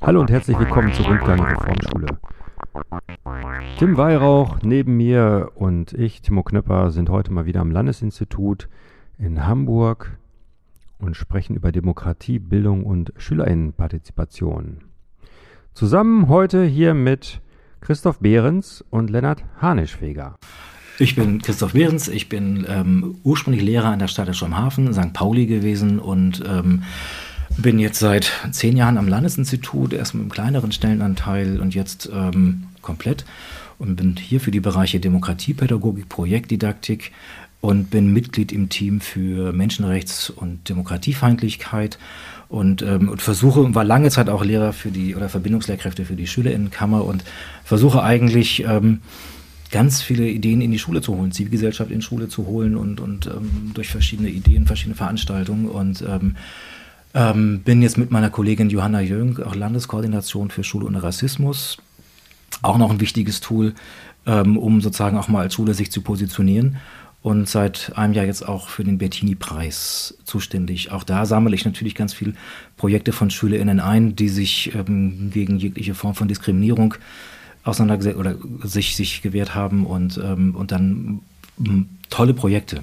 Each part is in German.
Hallo und herzlich willkommen zur Rundgang Reformschule. Tim Weihrauch neben mir und ich, Timo Knöpper, sind heute mal wieder am Landesinstitut in Hamburg und sprechen über Demokratie, Bildung und Schülerinnenpartizipation. Zusammen heute hier mit Christoph Behrens und Lennart Hanischweger. Ich bin Christoph Behrens, ich bin ähm, ursprünglich Lehrer an der Stadt Hafen, St. Pauli gewesen und ähm, bin jetzt seit zehn Jahren am Landesinstitut, erst mit einem kleineren Stellenanteil und jetzt ähm, komplett und bin hier für die Bereiche Demokratiepädagogik, Projektdidaktik und bin Mitglied im Team für Menschenrechts- und Demokratiefeindlichkeit und, ähm, und versuche und war lange Zeit auch Lehrer für die oder Verbindungslehrkräfte für die Schülerinnenkammer und versuche eigentlich ähm, ganz viele Ideen in die Schule zu holen, Zivilgesellschaft in die Schule zu holen und, und ähm, durch verschiedene Ideen, verschiedene Veranstaltungen und ähm, ähm, bin jetzt mit meiner Kollegin Johanna Jönk auch Landeskoordination für Schule und Rassismus. Auch noch ein wichtiges Tool, ähm, um sozusagen auch mal als Schule sich zu positionieren. Und seit einem Jahr jetzt auch für den Bettini-Preis zuständig. Auch da sammle ich natürlich ganz viele Projekte von SchülerInnen ein, die sich ähm, gegen jegliche Form von Diskriminierung auseinandergesetzt oder sich, sich gewehrt haben und, ähm, und dann ähm, tolle Projekte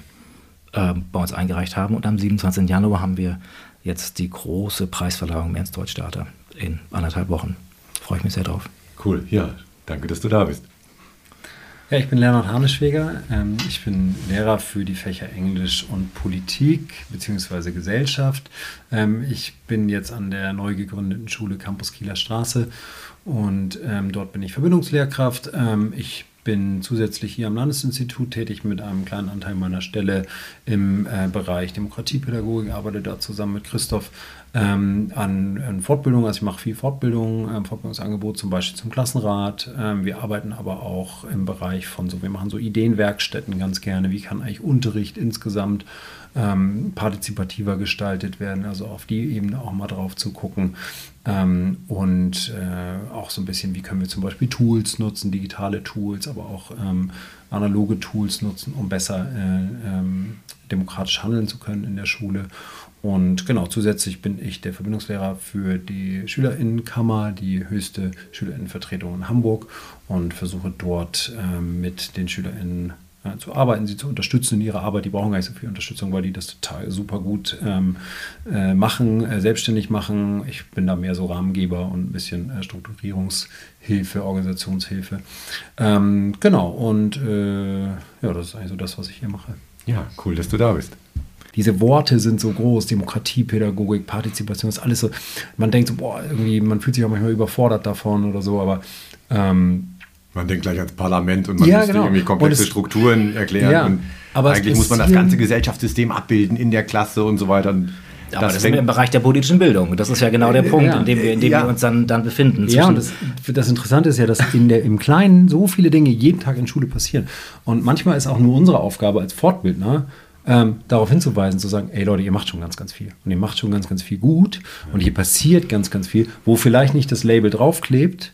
äh, bei uns eingereicht haben. Und am 27. Januar haben wir jetzt die große Preisverleihung im Ernst-Deutsch-Theater in anderthalb Wochen. Freue ich mich sehr drauf. Cool, ja, danke, dass du da bist. Ja, ich bin Leonard Haneschweger. Ähm, ich bin Lehrer für die Fächer Englisch und Politik bzw. Gesellschaft. Ähm, ich bin jetzt an der neu gegründeten Schule Campus Kieler Straße und ähm, dort bin ich Verbindungslehrkraft. Ich bin zusätzlich hier am Landesinstitut tätig mit einem kleinen Anteil meiner Stelle im äh, Bereich Demokratiepädagogik, arbeite da zusammen mit Christoph ähm, an, an Fortbildung. Also ich mache viel Fortbildung, ähm, Fortbildungsangebot zum Beispiel zum Klassenrat. Ähm, wir arbeiten aber auch im Bereich von so, wir machen so Ideenwerkstätten ganz gerne. Wie kann eigentlich Unterricht insgesamt ähm, partizipativer gestaltet werden, also auf die Ebene auch mal drauf zu gucken. Ähm, und äh, auch so ein bisschen, wie können wir zum Beispiel Tools nutzen, digitale Tools, aber auch ähm, analoge Tools nutzen, um besser äh, ähm, demokratisch handeln zu können in der Schule. Und genau, zusätzlich bin ich der Verbindungslehrer für die Schülerinnenkammer, die höchste Schülerinnenvertretung in Hamburg und versuche dort ähm, mit den Schülerinnen äh, zu arbeiten, sie zu unterstützen in ihrer Arbeit. Die brauchen gar nicht so viel Unterstützung, weil die das total super gut ähm, äh, machen, äh, selbstständig machen. Ich bin da mehr so Rahmengeber und ein bisschen äh, Strukturierungshilfe, Organisationshilfe. Ähm, genau, und äh, ja, das ist eigentlich so das, was ich hier mache. Ja, cool, dass du da bist diese Worte sind so groß, Demokratiepädagogik, Partizipation, ist alles so, man denkt so, boah, irgendwie, man fühlt sich auch manchmal überfordert davon oder so, aber ähm, man denkt gleich ans Parlament und man ja, müsste genau. irgendwie komplexe es, Strukturen erklären. Ja, und aber eigentlich muss man das ganze Gesellschaftssystem abbilden in der Klasse und so weiter. Und aber das, das ist im Bereich der politischen Bildung. Das ist ja genau der Punkt, ja, in dem wir, in dem ja. wir uns dann, dann befinden. Ja, und das, das, Interessante ist ja, dass in der, im Kleinen so viele Dinge jeden Tag in Schule passieren. Und manchmal ist auch nur unsere Aufgabe als Fortbildner, ähm, darauf hinzuweisen, zu sagen, ey Leute, ihr macht schon ganz, ganz viel. Und ihr macht schon ganz, ganz viel gut. Und hier passiert ganz, ganz viel, wo vielleicht nicht das Label draufklebt,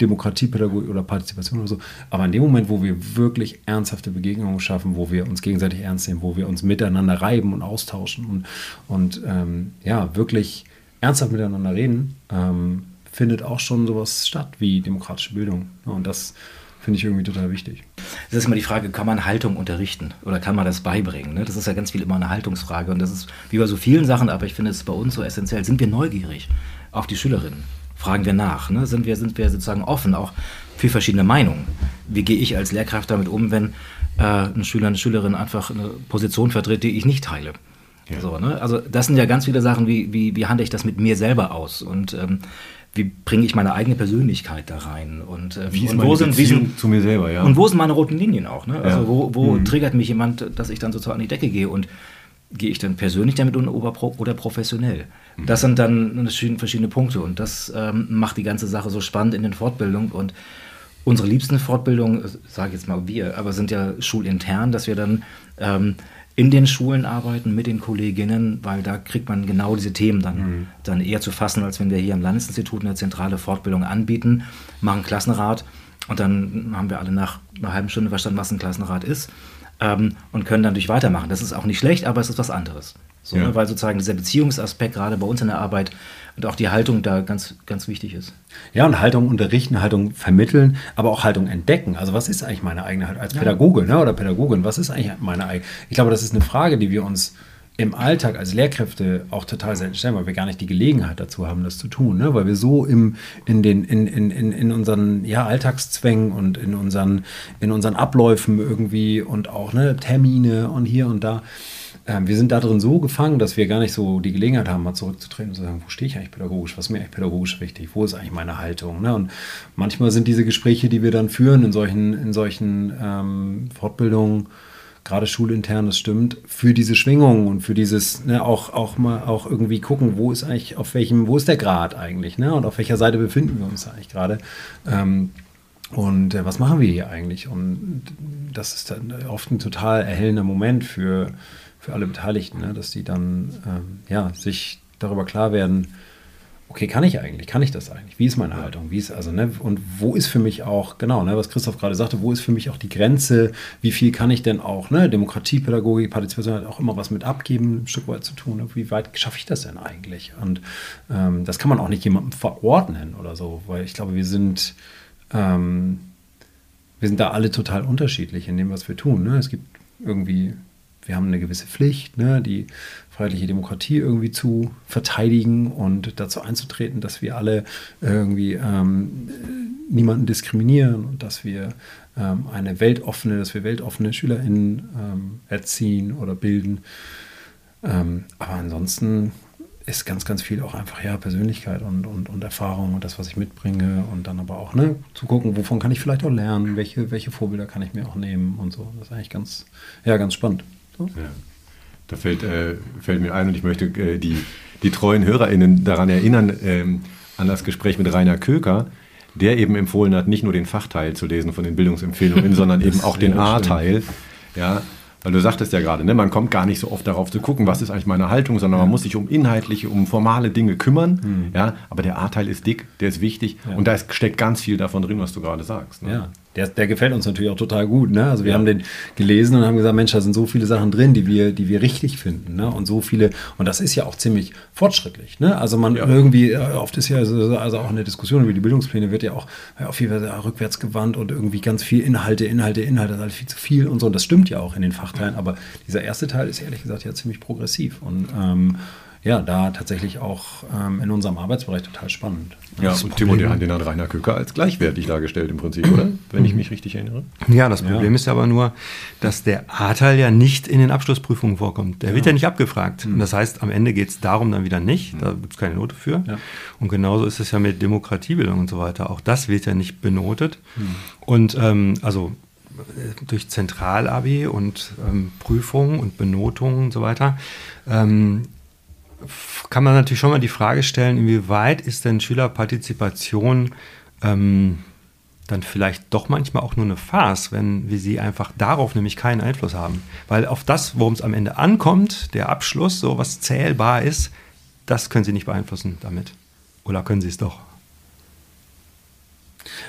Demokratiepädagogik oder Partizipation oder so. Aber in dem Moment, wo wir wirklich ernsthafte Begegnungen schaffen, wo wir uns gegenseitig ernst nehmen, wo wir uns miteinander reiben und austauschen und, und ähm, ja, wirklich ernsthaft miteinander reden, ähm, findet auch schon sowas statt wie demokratische Bildung. Und das finde ich irgendwie total wichtig. Das ist immer die Frage, kann man Haltung unterrichten oder kann man das beibringen? Ne? Das ist ja ganz viel immer eine Haltungsfrage und das ist wie bei so vielen Sachen, aber ich finde es bei uns so essentiell. Sind wir neugierig auf die Schülerinnen? Fragen wir nach. Ne? Sind, wir, sind wir sozusagen offen auch für verschiedene Meinungen? Wie gehe ich als Lehrkraft damit um, wenn äh, ein Schüler, eine Schülerin einfach eine Position vertritt, die ich nicht teile? Ja. So, ne? Also das sind ja ganz viele Sachen, wie, wie, wie handle ich das mit mir selber aus und ähm, wie bringe ich meine eigene Persönlichkeit da rein und, ähm, wie und wo sind, wie sind, zu mir selber, ja. Und wo sind meine roten Linien auch? Ne? Also ja. wo, wo mhm. triggert mich jemand, dass ich dann sozusagen an die Decke gehe und gehe ich dann persönlich damit um oder professionell? Das sind dann verschiedene Punkte und das ähm, macht die ganze Sache so spannend in den Fortbildungen und unsere liebsten Fortbildungen, äh, sage ich jetzt mal wir, aber sind ja schulintern, dass wir dann ähm, in den Schulen arbeiten mit den Kolleginnen, weil da kriegt man genau diese Themen dann, mhm. dann eher zu fassen, als wenn wir hier am Landesinstitut eine zentrale Fortbildung anbieten, machen Klassenrat und dann haben wir alle nach einer halben Stunde verstanden, was ein Klassenrat ist ähm, und können dann durch weitermachen. Das ist auch nicht schlecht, aber es ist was anderes. So, ja. Ne, weil sozusagen dieser Beziehungsaspekt gerade bei uns in der Arbeit und auch die Haltung da ganz, ganz wichtig ist. Ja, und Haltung unterrichten, Haltung vermitteln, aber auch Haltung entdecken. Also was ist eigentlich meine eigene Haltung als Pädagoge ne, oder Pädagogin? Was ist eigentlich meine eigene? Ich glaube, das ist eine Frage, die wir uns im Alltag als Lehrkräfte auch total selten stellen, weil wir gar nicht die Gelegenheit dazu haben, das zu tun, ne? weil wir so im, in, den, in, in, in unseren ja, Alltagszwängen und in unseren, in unseren Abläufen irgendwie und auch ne, Termine und hier und da. Ähm, wir sind da drin so gefangen, dass wir gar nicht so die Gelegenheit haben, mal zurückzutreten und zu sagen, wo stehe ich eigentlich pädagogisch, was ist mir eigentlich pädagogisch wichtig, wo ist eigentlich meine Haltung. Ne? Und manchmal sind diese Gespräche, die wir dann führen in solchen, in solchen ähm, Fortbildungen, gerade schulintern, das stimmt, für diese Schwingungen und für dieses, ne, auch, auch mal auch irgendwie gucken, wo ist eigentlich, auf welchem, wo ist der Grad eigentlich, ne? Und auf welcher Seite befinden wir uns eigentlich gerade. Ähm, und äh, was machen wir hier eigentlich? Und das ist dann oft ein total erhellender Moment für, für alle Beteiligten, ne? dass die dann ähm, ja, sich darüber klar werden, okay, kann ich eigentlich, kann ich das eigentlich? Wie ist meine Haltung? Wie ist also, ne, und wo ist für mich auch, genau, ne, was Christoph gerade sagte, wo ist für mich auch die Grenze? Wie viel kann ich denn auch, ne, Demokratiepädagogik, Partizipation hat auch immer was mit Abgeben ein Stück weit zu tun. Ne? Wie weit schaffe ich das denn eigentlich? Und ähm, das kann man auch nicht jemandem verordnen oder so, weil ich glaube, wir sind, ähm, wir sind da alle total unterschiedlich in dem, was wir tun. Ne? Es gibt irgendwie wir haben eine gewisse Pflicht, ne, die freiheitliche Demokratie irgendwie zu verteidigen und dazu einzutreten, dass wir alle irgendwie ähm, niemanden diskriminieren und dass wir ähm, eine weltoffene, dass wir weltoffene SchülerInnen ähm, erziehen oder bilden. Ähm, aber ansonsten ist ganz, ganz viel auch einfach ja Persönlichkeit und, und, und Erfahrung und das, was ich mitbringe und dann aber auch ne, zu gucken, wovon kann ich vielleicht auch lernen, welche, welche Vorbilder kann ich mir auch nehmen und so. Das ist eigentlich ganz, ja, ganz spannend. So. Ja. Da fällt, äh, fällt mir ein und ich möchte äh, die, die treuen HörerInnen daran erinnern, ähm, an das Gespräch mit Rainer Köker, der eben empfohlen hat, nicht nur den Fachteil zu lesen von den Bildungsempfehlungen, sondern eben auch den A-Teil. Ja, weil du sagtest ja gerade, ne, man kommt gar nicht so oft darauf zu gucken, was ist eigentlich meine Haltung, sondern man muss sich um inhaltliche, um formale Dinge kümmern. Mhm. Ja, aber der A-Teil ist dick, der ist wichtig ja. und da steckt ganz viel davon drin, was du gerade sagst. Ne? Ja, der, der gefällt uns natürlich auch total gut. Ne? Also wir ja. haben den gelesen und haben gesagt, Mensch, da sind so viele Sachen drin, die wir, die wir richtig finden. Ne? Und so viele, und das ist ja auch ziemlich fortschrittlich. Ne? Also man ja. irgendwie, äh, oft ist ja also, also auch in der Diskussion über die Bildungspläne wird ja auch ja, auf jeden Fall rückwärts gewandt und irgendwie ganz viel Inhalte, Inhalte, Inhalte, das ist halt viel zu viel und so. Und das stimmt ja auch in den Fachteilen, aber dieser erste Teil ist ehrlich gesagt ja ziemlich progressiv. Und ähm, ja, da tatsächlich auch ähm, in unserem Arbeitsbereich total spannend. Ja, das und Problem, Timo, den hat Rainer Köcker als gleichwertig dargestellt im Prinzip, oder? Wenn ich mich richtig erinnere. Ja, das Problem ja. ist aber nur, dass der A-Teil ja nicht in den Abschlussprüfungen vorkommt. Der ja. wird ja nicht abgefragt. Mhm. Und das heißt, am Ende geht es darum dann wieder nicht. Mhm. Da gibt es keine Note für. Ja. Und genauso ist es ja mit Demokratiebildung und so weiter. Auch das wird ja nicht benotet. Mhm. Und ähm, also äh, durch Zentral-AB und ähm, Prüfungen und Benotungen und so weiter ähm, kann man natürlich schon mal die Frage stellen, inwieweit ist denn Schülerpartizipation ähm, dann vielleicht doch manchmal auch nur eine Farce, wenn wir sie einfach darauf nämlich keinen Einfluss haben. Weil auf das, worum es am Ende ankommt, der Abschluss, so was zählbar ist, das können sie nicht beeinflussen damit. Oder können sie es doch?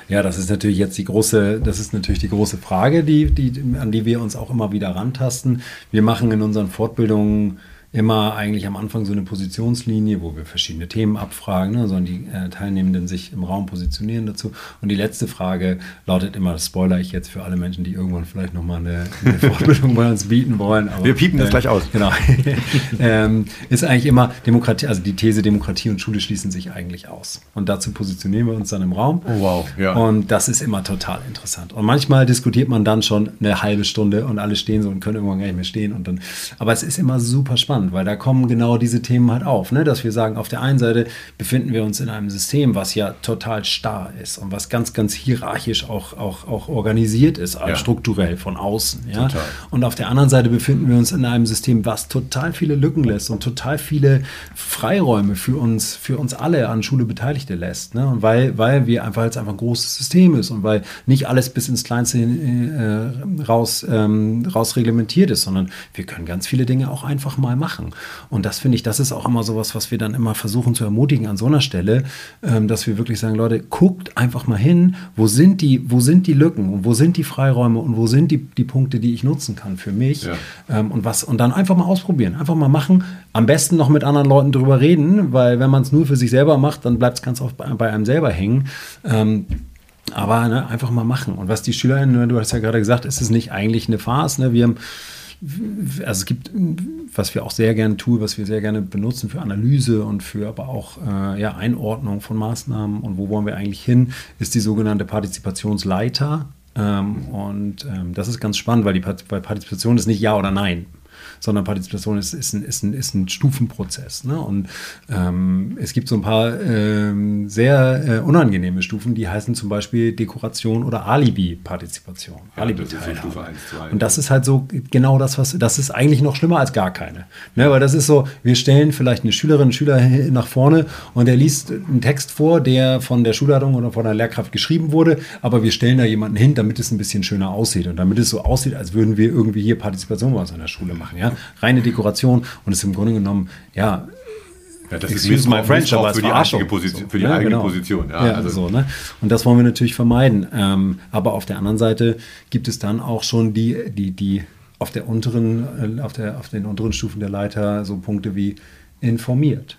Ja, das ist natürlich jetzt die große, das ist natürlich die große Frage, die, die, an die wir uns auch immer wieder rantasten. Wir machen in unseren Fortbildungen immer eigentlich am Anfang so eine Positionslinie, wo wir verschiedene Themen abfragen, ne, sondern die äh, Teilnehmenden sich im Raum positionieren dazu. Und die letzte Frage lautet immer, das spoiler ich jetzt für alle Menschen, die irgendwann vielleicht nochmal eine, eine Fortbildung bei uns bieten wollen. Aber, wir piepen das äh, gleich aus. Genau. ähm, ist eigentlich immer Demokratie, also die These Demokratie und Schule schließen sich eigentlich aus. Und dazu positionieren wir uns dann im Raum. Oh wow, ja. Und das ist immer total interessant. Und manchmal diskutiert man dann schon eine halbe Stunde und alle stehen so und können irgendwann gar nicht mehr stehen. Und dann, aber es ist immer super spannend spannend, weil da kommen genau diese Themen halt auf, ne? dass wir sagen, auf der einen Seite befinden wir uns in einem System, was ja total starr ist und was ganz, ganz hierarchisch auch, auch, auch organisiert ist, ja. strukturell von außen. Ja? Total. Und auf der anderen Seite befinden wir uns in einem System, was total viele Lücken lässt und total viele Freiräume für uns, für uns alle an Schule Beteiligte lässt. Ne? Und weil, weil wir einfach jetzt einfach ein großes System ist und weil nicht alles bis ins Kleinste äh, raus, ähm, raus reglementiert ist, sondern wir können ganz viele Dinge auch einfach mal machen machen. Und das finde ich, das ist auch immer sowas, was wir dann immer versuchen zu ermutigen an so einer Stelle, ähm, dass wir wirklich sagen, Leute, guckt einfach mal hin, wo sind die, wo sind die Lücken und wo sind die Freiräume und wo sind die, die Punkte, die ich nutzen kann für mich ja. ähm, und was und dann einfach mal ausprobieren, einfach mal machen, am besten noch mit anderen Leuten drüber reden, weil wenn man es nur für sich selber macht, dann bleibt es ganz oft bei, bei, einem selber hängen. Ähm, aber ne, einfach mal machen. Und was die SchülerInnen, du hast ja gerade gesagt, ist es nicht eigentlich eine Farce. Ne? Wir haben also es gibt, was wir auch sehr gerne tun, was wir sehr gerne benutzen für Analyse und für aber auch äh, ja, Einordnung von Maßnahmen und wo wollen wir eigentlich hin, ist die sogenannte Partizipationsleiter. Ähm, und ähm, das ist ganz spannend, weil die weil Partizipation ist nicht Ja oder Nein sondern Partizipation ist, ist, ein, ist, ein, ist ein Stufenprozess. Ne? Und ähm, es gibt so ein paar ähm, sehr äh, unangenehme Stufen, die heißen zum Beispiel Dekoration oder Alibi-Partizipation. Ja, Alibi das so Und das ist halt so genau das, was, das ist eigentlich noch schlimmer als gar keine. Ne? Weil das ist so, wir stellen vielleicht eine Schülerin, einen Schüler nach vorne und der liest einen Text vor, der von der Schulleitung oder von der Lehrkraft geschrieben wurde, aber wir stellen da jemanden hin, damit es ein bisschen schöner aussieht und damit es so aussieht, als würden wir irgendwie hier Partizipation bei uns an der Schule machen. Ja? Reine Dekoration und ist im Grunde genommen, ja, ja, das ist Missbrauch, my French, aber für die, eigene Position, für die ja, eigene genau. Position. Ja, ja also. so, ne? Und das wollen wir natürlich vermeiden. Ähm, aber auf der anderen Seite gibt es dann auch schon die, die, die auf der unteren, äh, auf, der, auf den unteren Stufen der Leiter so Punkte wie informiert.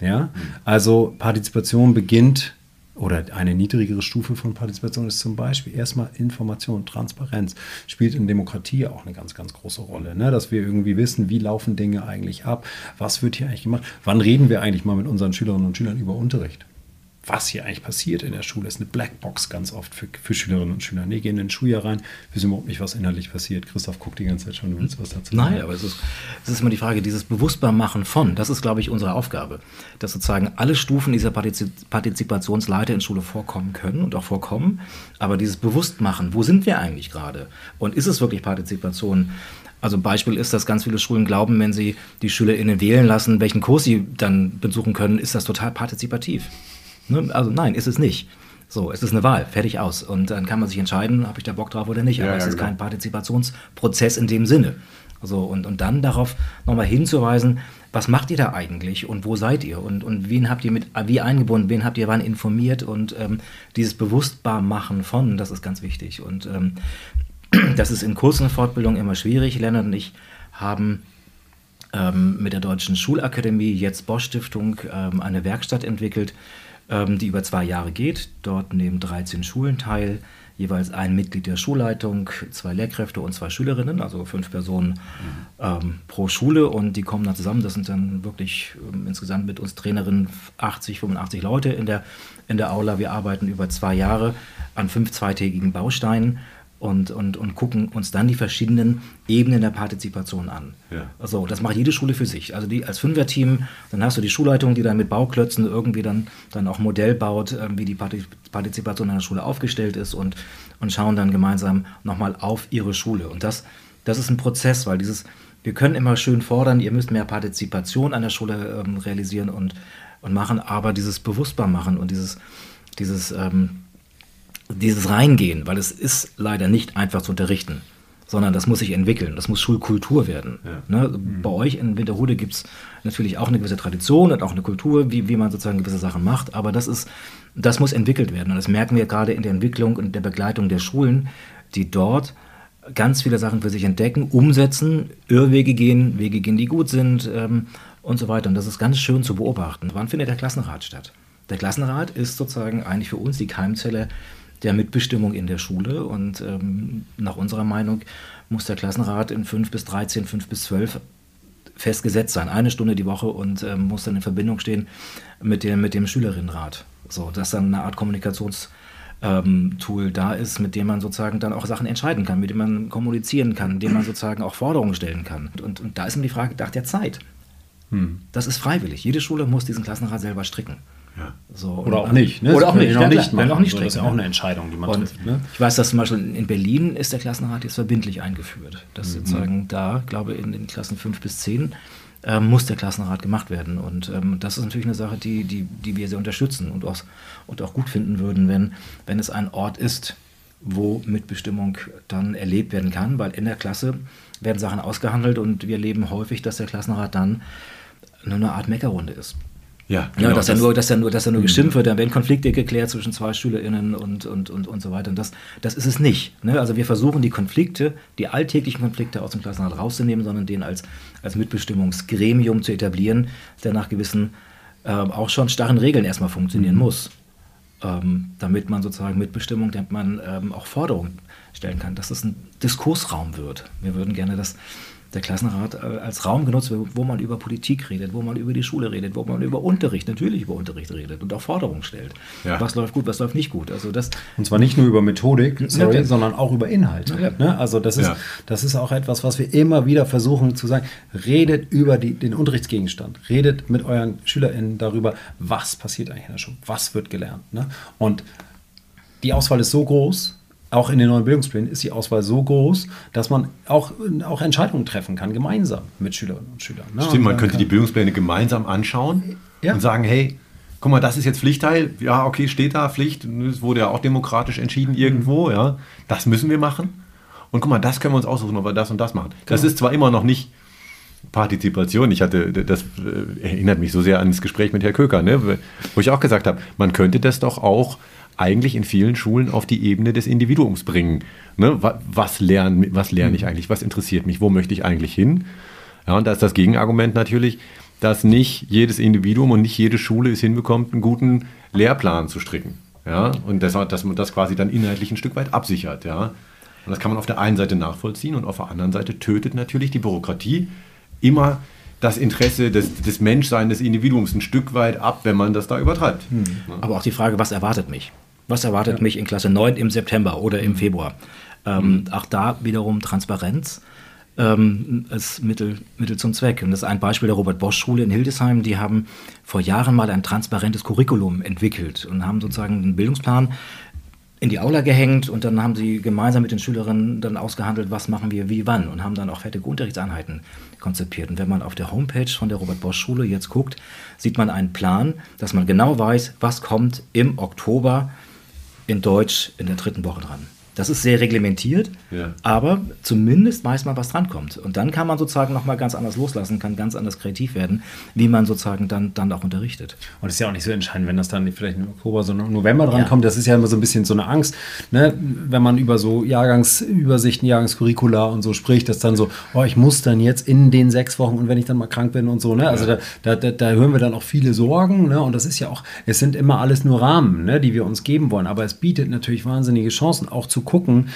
Ja, mhm. also Partizipation beginnt oder eine niedrigere Stufe von Partizipation ist zum Beispiel erstmal Information, Transparenz, spielt in Demokratie auch eine ganz, ganz große Rolle. Ne? Dass wir irgendwie wissen, wie laufen Dinge eigentlich ab, was wird hier eigentlich gemacht, wann reden wir eigentlich mal mit unseren Schülerinnen und Schülern über Unterricht was hier eigentlich passiert in der Schule. ist eine Blackbox ganz oft für, für Schülerinnen und Schüler. Nee, gehen in den Schuljahr rein, wissen überhaupt nicht, was inhaltlich passiert. Christoph guckt die ganze Zeit schon, du willst was dazu. Nein, aber es ist, es ist immer die Frage, dieses Bewusstbarmachen von, das ist, glaube ich, unsere Aufgabe. Dass sozusagen alle Stufen dieser Partizip Partizipationsleiter in Schule vorkommen können und auch vorkommen. Aber dieses Bewusstmachen, wo sind wir eigentlich gerade? Und ist es wirklich Partizipation? Also Beispiel ist, dass ganz viele Schulen glauben, wenn sie die SchülerInnen wählen lassen, welchen Kurs sie dann besuchen können, ist das total partizipativ. Ne? Also nein, ist es nicht. So, es ist eine Wahl, fertig aus. Und dann kann man sich entscheiden, habe ich da Bock drauf oder nicht. Aber ja, es ist genau. kein Partizipationsprozess in dem Sinne. So, und, und dann darauf nochmal hinzuweisen, was macht ihr da eigentlich und wo seid ihr und, und wen habt ihr mit wie eingebunden, wen habt ihr wann informiert und ähm, dieses Bewusstbarmachen von, das ist ganz wichtig. Und ähm, das ist in kurzen Fortbildungen immer schwierig. Lennart und ich haben ähm, mit der Deutschen Schulakademie, jetzt Bosch Stiftung, ähm, eine Werkstatt entwickelt, die über zwei Jahre geht. Dort nehmen 13 Schulen teil, jeweils ein Mitglied der Schulleitung, zwei Lehrkräfte und zwei Schülerinnen, also fünf Personen mhm. ähm, pro Schule und die kommen dann zusammen. Das sind dann wirklich ähm, insgesamt mit uns Trainerinnen 80, 85 Leute in der, in der Aula. Wir arbeiten über zwei Jahre an fünf zweitägigen Bausteinen und, und, und gucken uns dann die verschiedenen Ebenen der Partizipation an. Ja. Also das macht jede Schule für sich. Also die als Fünferteam, dann hast du die Schulleitung, die dann mit Bauklötzen irgendwie dann, dann auch Modell baut, äh, wie die Partizipation an der Schule aufgestellt ist und, und schauen dann gemeinsam nochmal auf ihre Schule. Und das, das ist ein Prozess, weil dieses, wir können immer schön fordern, ihr müsst mehr Partizipation an der Schule ähm, realisieren und, und machen, aber dieses bewusstbar machen und dieses, dieses ähm, dieses Reingehen, weil es ist leider nicht einfach zu unterrichten, sondern das muss sich entwickeln, das muss Schulkultur werden. Ja. Ne? Mhm. Bei euch in Winterhude gibt es natürlich auch eine gewisse Tradition und auch eine Kultur, wie, wie man sozusagen gewisse Sachen macht, aber das ist, das muss entwickelt werden. Und das merken wir gerade in der Entwicklung und der Begleitung der Schulen, die dort ganz viele Sachen für sich entdecken, umsetzen, Irrwege gehen, Wege gehen, die gut sind ähm, und so weiter. Und das ist ganz schön zu beobachten. Wann findet der Klassenrat statt? Der Klassenrat ist sozusagen eigentlich für uns die Keimzelle der Mitbestimmung in der Schule. Und ähm, nach unserer Meinung muss der Klassenrat in 5 bis 13, 5 bis 12 festgesetzt sein, eine Stunde die Woche und ähm, muss dann in Verbindung stehen mit dem, mit dem Schülerinnenrat. So, dass dann eine Art Kommunikationstool ähm, da ist, mit dem man sozusagen dann auch Sachen entscheiden kann, mit dem man kommunizieren kann, mit dem man sozusagen auch Forderungen stellen kann. Und, und da ist immer die Frage nach der Zeit. Hm. Das ist freiwillig. Jede Schule muss diesen Klassenrat selber stricken. Ja. So, oder auch nicht. Ne? Oder auch nicht. Auch nicht, machen. auch nicht das ist ja auch eine Entscheidung, die man und trifft. Ne? Ich weiß, dass zum Beispiel in Berlin ist der Klassenrat jetzt verbindlich eingeführt. Dass mhm. sozusagen da, glaube ich, in den Klassen 5 bis 10 äh, muss der Klassenrat gemacht werden. Und ähm, das ist natürlich eine Sache, die, die, die wir sehr unterstützen und auch, und auch gut finden würden, wenn, wenn es ein Ort ist, wo Mitbestimmung dann erlebt werden kann, weil in der Klasse werden Sachen ausgehandelt und wir erleben häufig, dass der Klassenrat dann nur eine Art Meckerrunde ist. Ja, genau, ja dass, das, er nur, dass, er nur, dass er nur gestimmt wird, dann werden Konflikte geklärt zwischen zwei SchülerInnen und, und, und, und so weiter. Und das, das ist es nicht. Ne? Also wir versuchen die Konflikte, die alltäglichen Konflikte aus dem Klassenrat rauszunehmen, sondern den als, als Mitbestimmungsgremium zu etablieren, der nach gewissen äh, auch schon starren Regeln erstmal funktionieren mhm. muss. Ähm, damit man sozusagen Mitbestimmung, damit man ähm, auch Forderungen stellen kann, dass es ein Diskursraum wird. Wir würden gerne das der Klassenrat äh, als Raum genutzt wird, wo man über Politik redet, wo man über die Schule redet, wo man über Unterricht, natürlich über Unterricht redet und auch Forderungen stellt. Ja. Was läuft gut, was läuft nicht gut. Also das und zwar nicht nur über Methodik, sorry, ja, sondern auch über Inhalte. Ja. Ne? Also das ist, das ist auch etwas, was wir immer wieder versuchen zu sagen. Redet über die, den Unterrichtsgegenstand. Redet mit euren SchülerInnen darüber, was passiert eigentlich in der Schule, was wird gelernt. Ne? Und die Auswahl ist so groß, auch in den neuen Bildungsplänen ist die Auswahl so groß, dass man auch, auch Entscheidungen treffen kann, gemeinsam mit Schülerinnen und Schülern. Ne? Stimmt, man könnte die Bildungspläne gemeinsam anschauen ja. und sagen, hey, guck mal, das ist jetzt Pflichtteil, ja, okay, steht da Pflicht, es wurde ja auch demokratisch entschieden irgendwo, mhm. ja, das müssen wir machen. Und guck mal, das können wir uns aussuchen, ob wir das und das machen. Das genau. ist zwar immer noch nicht Partizipation. Ich hatte, das äh, erinnert mich so sehr an das Gespräch mit Herrn Köker, ne, wo ich auch gesagt habe, man könnte das doch auch eigentlich in vielen Schulen auf die Ebene des Individuums bringen. Ne? Was, lerne, was lerne ich mhm. eigentlich? Was interessiert mich? Wo möchte ich eigentlich hin? Ja, und da ist das Gegenargument natürlich, dass nicht jedes Individuum und nicht jede Schule es hinbekommt, einen guten Lehrplan zu stricken. Ja, und das, dass man das quasi dann inhaltlich ein Stück weit absichert. Ja. Und das kann man auf der einen Seite nachvollziehen und auf der anderen Seite tötet natürlich die Bürokratie immer das Interesse des, des Menschseins, des Individuums ein Stück weit ab, wenn man das da übertreibt. Hm. Aber auch die Frage, was erwartet mich? Was erwartet ja. mich in Klasse 9 im September oder im mhm. Februar? Ähm, mhm. Auch da wiederum Transparenz ähm, als Mittel, Mittel zum Zweck. Und das ist ein Beispiel der Robert-Bosch-Schule in Hildesheim. Die haben vor Jahren mal ein transparentes Curriculum entwickelt und haben sozusagen einen Bildungsplan in die Aula gehängt und dann haben sie gemeinsam mit den Schülerinnen dann ausgehandelt, was machen wir wie wann und haben dann auch fertige Unterrichtseinheiten konzipiert. Und wenn man auf der Homepage von der Robert-Bosch-Schule jetzt guckt, sieht man einen Plan, dass man genau weiß, was kommt im Oktober in Deutsch in der dritten Woche dran. Das ist sehr reglementiert, ja. aber zumindest weiß man, was drankommt. Und dann kann man sozusagen nochmal ganz anders loslassen, kann ganz anders kreativ werden, wie man sozusagen dann, dann auch unterrichtet. Und es ist ja auch nicht so entscheidend, wenn das dann vielleicht im Oktober, sondern im November drankommt. Ja. Das ist ja immer so ein bisschen so eine Angst, ne? wenn man über so Jahrgangsübersichten, Jahrgangskurricula und so spricht, dass dann so, oh, ich muss dann jetzt in den sechs Wochen und wenn ich dann mal krank bin und so. Ne? Also da, da, da, da hören wir dann auch viele Sorgen. Ne? Und das ist ja auch, es sind immer alles nur Rahmen, ne? die wir uns geben wollen. Aber es bietet natürlich wahnsinnige Chancen, auch zu gucken,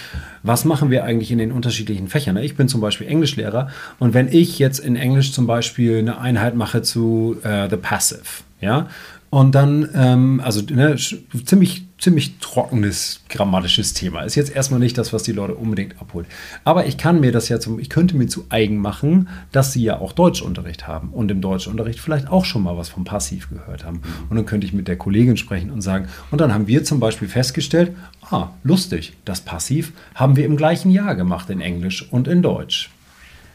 was machen wir eigentlich in den unterschiedlichen Fächern. Ich bin zum Beispiel Englischlehrer und wenn ich jetzt in Englisch zum Beispiel eine Einheit mache zu äh, The Passive, ja, und dann, ähm, also ne, ziemlich, ziemlich trockenes grammatisches Thema. Ist jetzt erstmal nicht das, was die Leute unbedingt abholt. Aber ich kann mir das ja zum, ich könnte mir zu eigen machen, dass sie ja auch Deutschunterricht haben und im Deutschunterricht vielleicht auch schon mal was vom Passiv gehört haben. Und dann könnte ich mit der Kollegin sprechen und sagen, und dann haben wir zum Beispiel festgestellt, ah, lustig, das Passiv haben wir im gleichen Jahr gemacht in Englisch und in Deutsch.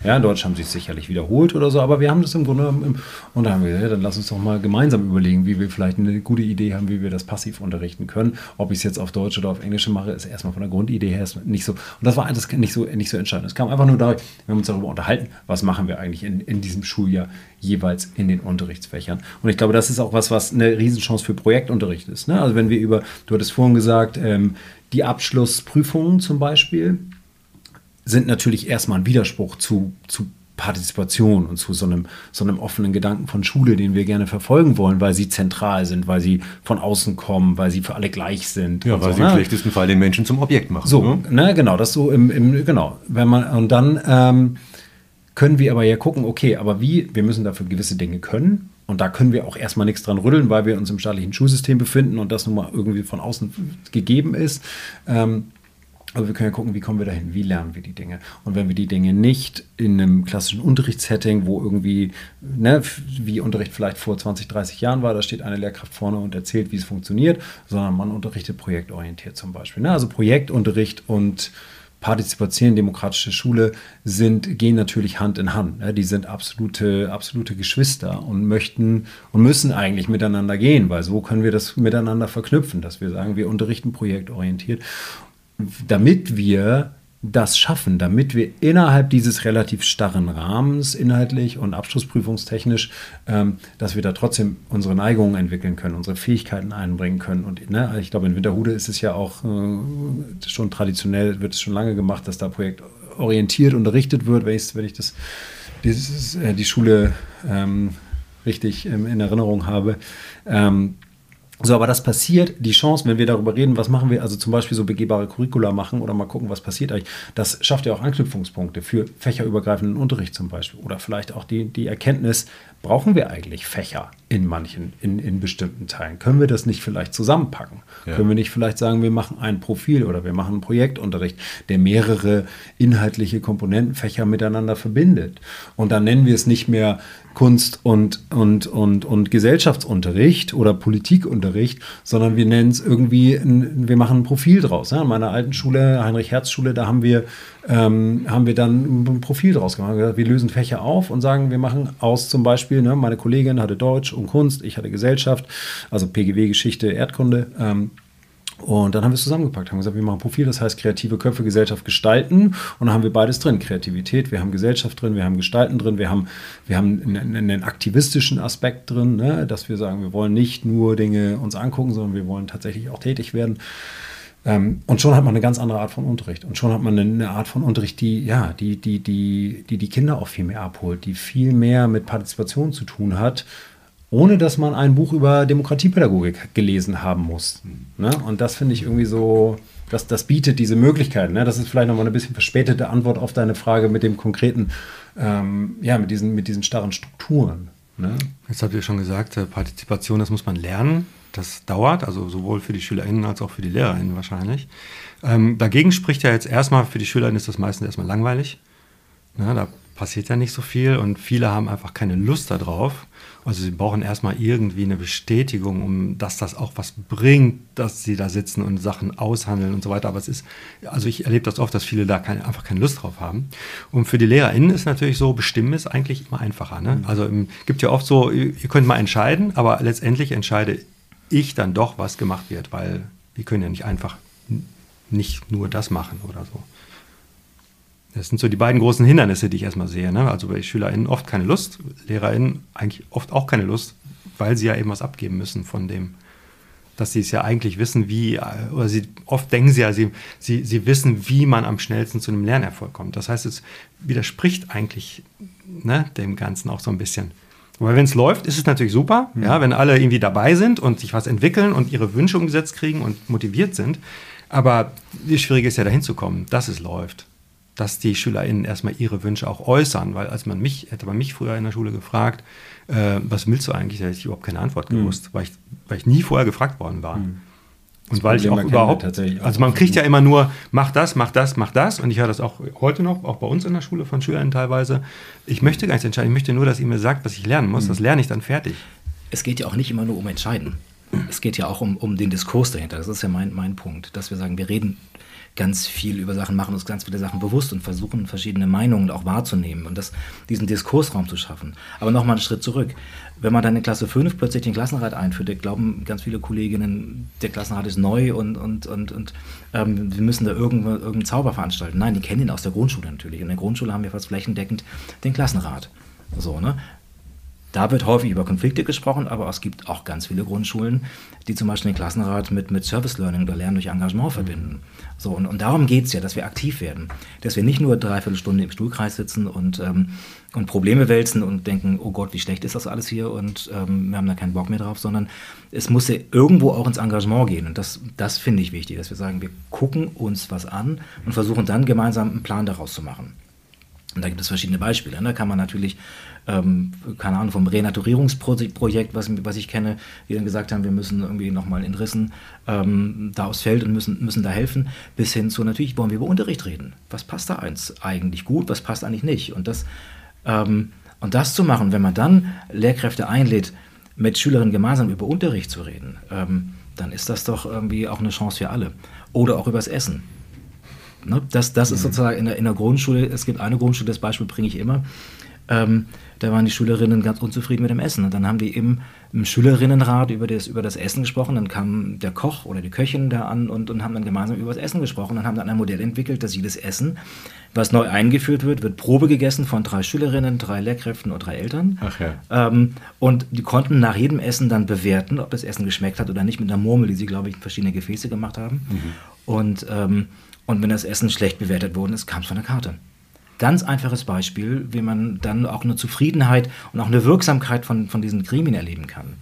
Ja, in Deutsch haben sie es sicherlich wiederholt oder so, aber wir haben das im Grunde, im, und dann haben wir ja, dann lass uns doch mal gemeinsam überlegen, wie wir vielleicht eine gute Idee haben, wie wir das passiv unterrichten können. Ob ich es jetzt auf Deutsch oder auf Englisch mache, ist erstmal von der Grundidee her nicht so. Und das war das nicht so, nicht so entscheidend. Es kam einfach nur dadurch, wir haben uns darüber unterhalten, was machen wir eigentlich in, in diesem Schuljahr jeweils in den Unterrichtsfächern. Und ich glaube, das ist auch was, was eine Riesenchance für Projektunterricht ist. Ne? Also wenn wir über, du hattest vorhin gesagt, ähm, die Abschlussprüfungen zum Beispiel, sind natürlich erstmal ein Widerspruch zu, zu Partizipation und zu so einem, so einem offenen Gedanken von Schule, den wir gerne verfolgen wollen, weil sie zentral sind, weil sie von außen kommen, weil sie für alle gleich sind. Ja, weil so, sie ne? im schlechtesten Fall den Menschen zum Objekt machen. So, ne, ne genau, das so im, im genau. Wenn man, und dann ähm, können wir aber ja gucken, okay, aber wie, wir müssen dafür gewisse Dinge können. Und da können wir auch erstmal nichts dran rütteln, weil wir uns im staatlichen Schulsystem befinden und das nun mal irgendwie von außen gegeben ist. Ähm, aber wir können ja gucken, wie kommen wir dahin, wie lernen wir die Dinge. Und wenn wir die Dinge nicht in einem klassischen Unterrichtssetting, wo irgendwie, ne, wie Unterricht vielleicht vor 20, 30 Jahren war, da steht eine Lehrkraft vorne und erzählt, wie es funktioniert, sondern man unterrichtet projektorientiert zum Beispiel. Ne? Also Projektunterricht und Partizipation, demokratische Schule sind, gehen natürlich Hand in Hand. Ne? Die sind absolute, absolute Geschwister und möchten und müssen eigentlich miteinander gehen, weil so können wir das miteinander verknüpfen, dass wir sagen, wir unterrichten projektorientiert damit wir das schaffen, damit wir innerhalb dieses relativ starren Rahmens inhaltlich und abschlussprüfungstechnisch, ähm, dass wir da trotzdem unsere Neigungen entwickeln können, unsere Fähigkeiten einbringen können. Und ne, ich glaube, in Winterhude ist es ja auch äh, schon traditionell, wird es schon lange gemacht, dass da projektorientiert unterrichtet wird, wenn ich, wenn ich das, dieses, äh, die Schule ähm, richtig ähm, in Erinnerung habe. Ähm, so, aber das passiert, die Chance, wenn wir darüber reden, was machen wir, also zum Beispiel so begehbare Curricula machen oder mal gucken, was passiert eigentlich, das schafft ja auch Anknüpfungspunkte für fächerübergreifenden Unterricht zum Beispiel. Oder vielleicht auch die, die Erkenntnis, brauchen wir eigentlich Fächer in manchen, in, in bestimmten Teilen? Können wir das nicht vielleicht zusammenpacken? Ja. Können wir nicht vielleicht sagen, wir machen ein Profil oder wir machen einen Projektunterricht, der mehrere inhaltliche Komponentenfächer miteinander verbindet? Und dann nennen wir es nicht mehr Kunst und, und, und, und Gesellschaftsunterricht oder Politikunterricht, sondern wir nennen es irgendwie, ein, wir machen ein Profil draus. Ja, in meiner alten Schule, Heinrich-Herz-Schule, da haben wir, ähm, haben wir dann ein Profil draus gemacht. Wir lösen Fächer auf und sagen, wir machen aus zum Beispiel, ne, meine Kollegin hatte Deutsch und Kunst, ich hatte Gesellschaft, also PGW, Geschichte, Erdkunde. Ähm, und dann haben wir es zusammengepackt, haben gesagt, wir machen ein Profil, das heißt kreative Köpfe, Gesellschaft gestalten. Und dann haben wir beides drin. Kreativität, wir haben Gesellschaft drin, wir haben Gestalten drin, wir haben, wir haben einen, einen aktivistischen Aspekt drin, ne? dass wir sagen, wir wollen nicht nur Dinge uns angucken, sondern wir wollen tatsächlich auch tätig werden. Ähm, und schon hat man eine ganz andere Art von Unterricht. Und schon hat man eine, Art von Unterricht, die, ja, die, die, die, die die Kinder auch viel mehr abholt, die viel mehr mit Partizipation zu tun hat ohne dass man ein Buch über Demokratiepädagogik gelesen haben muss. Ne? Und das finde ich irgendwie so, das, das bietet diese Möglichkeit. Ne? Das ist vielleicht nochmal eine bisschen verspätete Antwort auf deine Frage mit dem konkreten, ähm, ja, mit diesen, mit diesen starren Strukturen. Ne? Jetzt habt ihr schon gesagt, äh, Partizipation, das muss man lernen. Das dauert, also sowohl für die SchülerInnen als auch für die LehrerInnen wahrscheinlich. Ähm, dagegen spricht ja jetzt erstmal, für die SchülerInnen ist das meistens erstmal langweilig. Na, da passiert ja nicht so viel und viele haben einfach keine Lust darauf. Also sie brauchen erstmal irgendwie eine Bestätigung, um dass das auch was bringt, dass sie da sitzen und Sachen aushandeln und so weiter. Aber es ist, also ich erlebe das oft, dass viele da keine, einfach keine Lust drauf haben. Und für die LehrerInnen ist natürlich so, bestimmen ist eigentlich immer einfacher. Ne? Mhm. Also es gibt ja oft so, ihr könnt mal entscheiden, aber letztendlich entscheide ich dann doch, was gemacht wird, weil wir können ja nicht einfach nicht nur das machen oder so. Das sind so die beiden großen Hindernisse, die ich erstmal sehe. Ne? Also bei SchülerInnen oft keine Lust, LehrerInnen eigentlich oft auch keine Lust, weil sie ja eben was abgeben müssen von dem, dass sie es ja eigentlich wissen, wie, oder sie oft denken sie ja, sie, sie, sie wissen, wie man am schnellsten zu einem Lernerfolg kommt. Das heißt, es widerspricht eigentlich ne, dem Ganzen auch so ein bisschen. Weil wenn es läuft, ist es natürlich super, mhm. ja, wenn alle irgendwie dabei sind und sich was entwickeln und ihre Wünsche umgesetzt kriegen und motiviert sind. Aber das Schwierige ist ja dahin zu kommen, dass es läuft dass die SchülerInnen erstmal ihre Wünsche auch äußern, weil als man mich, hätte man mich früher in der Schule gefragt, äh, was willst du eigentlich, da hätte ich überhaupt keine Antwort gewusst, mhm. weil, ich, weil ich nie vorher gefragt worden war. Mhm. Und weil ich auch überhaupt, also man kriegt ja immer nur, mach das, mach das, mach das. Und ich höre das auch heute noch, auch bei uns in der Schule von Schülern teilweise. Ich möchte gar nicht entscheiden, ich möchte nur, dass ihr mir sagt, was ich lernen muss. Mhm. Das lerne ich dann fertig. Es geht ja auch nicht immer nur um Entscheiden. Es geht ja auch um, um den Diskurs dahinter. Das ist ja mein, mein Punkt, dass wir sagen, wir reden ganz viel über Sachen, machen uns ganz viele Sachen bewusst und versuchen verschiedene Meinungen auch wahrzunehmen und das, diesen Diskursraum zu schaffen. Aber nochmal einen Schritt zurück. Wenn man dann in Klasse 5 plötzlich den Klassenrat einführt, glauben ganz viele Kolleginnen, der Klassenrat ist neu und, und, und, und ähm, wir müssen da irgendeinen irgendeinen Zauber veranstalten. Nein, die kennen ihn aus der Grundschule natürlich. In der Grundschule haben wir fast flächendeckend den Klassenrat. So, ne? Da wird häufig über Konflikte gesprochen, aber es gibt auch ganz viele Grundschulen, die zum Beispiel den Klassenrat mit, mit Service Learning oder Lernen durch Engagement verbinden. So, und, und darum geht es ja, dass wir aktiv werden. Dass wir nicht nur dreiviertel Stunde im Stuhlkreis sitzen und, ähm, und Probleme wälzen und denken, oh Gott, wie schlecht ist das alles hier und ähm, wir haben da keinen Bock mehr drauf, sondern es muss ja irgendwo auch ins Engagement gehen. Und das, das finde ich wichtig, dass wir sagen, wir gucken uns was an und versuchen dann gemeinsam einen Plan daraus zu machen. Und da gibt es verschiedene Beispiele. Da ne? kann man natürlich ähm, keine Ahnung, vom Renaturierungsprojekt, was, was ich kenne, die dann gesagt haben, wir müssen irgendwie nochmal in Rissen ähm, da aufs Feld und müssen, müssen da helfen, bis hin zu natürlich wollen wir über Unterricht reden. Was passt da eins eigentlich gut, was passt eigentlich nicht? Und das, ähm, und das zu machen, wenn man dann Lehrkräfte einlädt, mit Schülerinnen gemeinsam über Unterricht zu reden, ähm, dann ist das doch irgendwie auch eine Chance für alle. Oder auch übers Essen. Ne? Das, das ist mhm. sozusagen in der, in der Grundschule, es gibt eine Grundschule, das Beispiel bringe ich immer ähm, da waren die Schülerinnen ganz unzufrieden mit dem Essen. Und dann haben die im, im Schülerinnenrat über das, über das Essen gesprochen. Dann kam der Koch oder die Köchin da an und, und haben dann gemeinsam über das Essen gesprochen und haben dann ein Modell entwickelt, dass jedes Essen, was neu eingeführt wird, wird Probe gegessen von drei Schülerinnen, drei Lehrkräften und drei Eltern. Ach ja. Ähm, und die konnten nach jedem Essen dann bewerten, ob das Essen geschmeckt hat oder nicht, mit einer Murmel, die sie, glaube ich, in verschiedene Gefäße gemacht haben. Mhm. Und, ähm, und wenn das Essen schlecht bewertet worden ist, kam es von der Karte. Ganz einfaches Beispiel, wie man dann auch eine Zufriedenheit und auch eine Wirksamkeit von, von diesen Gremien erleben kann.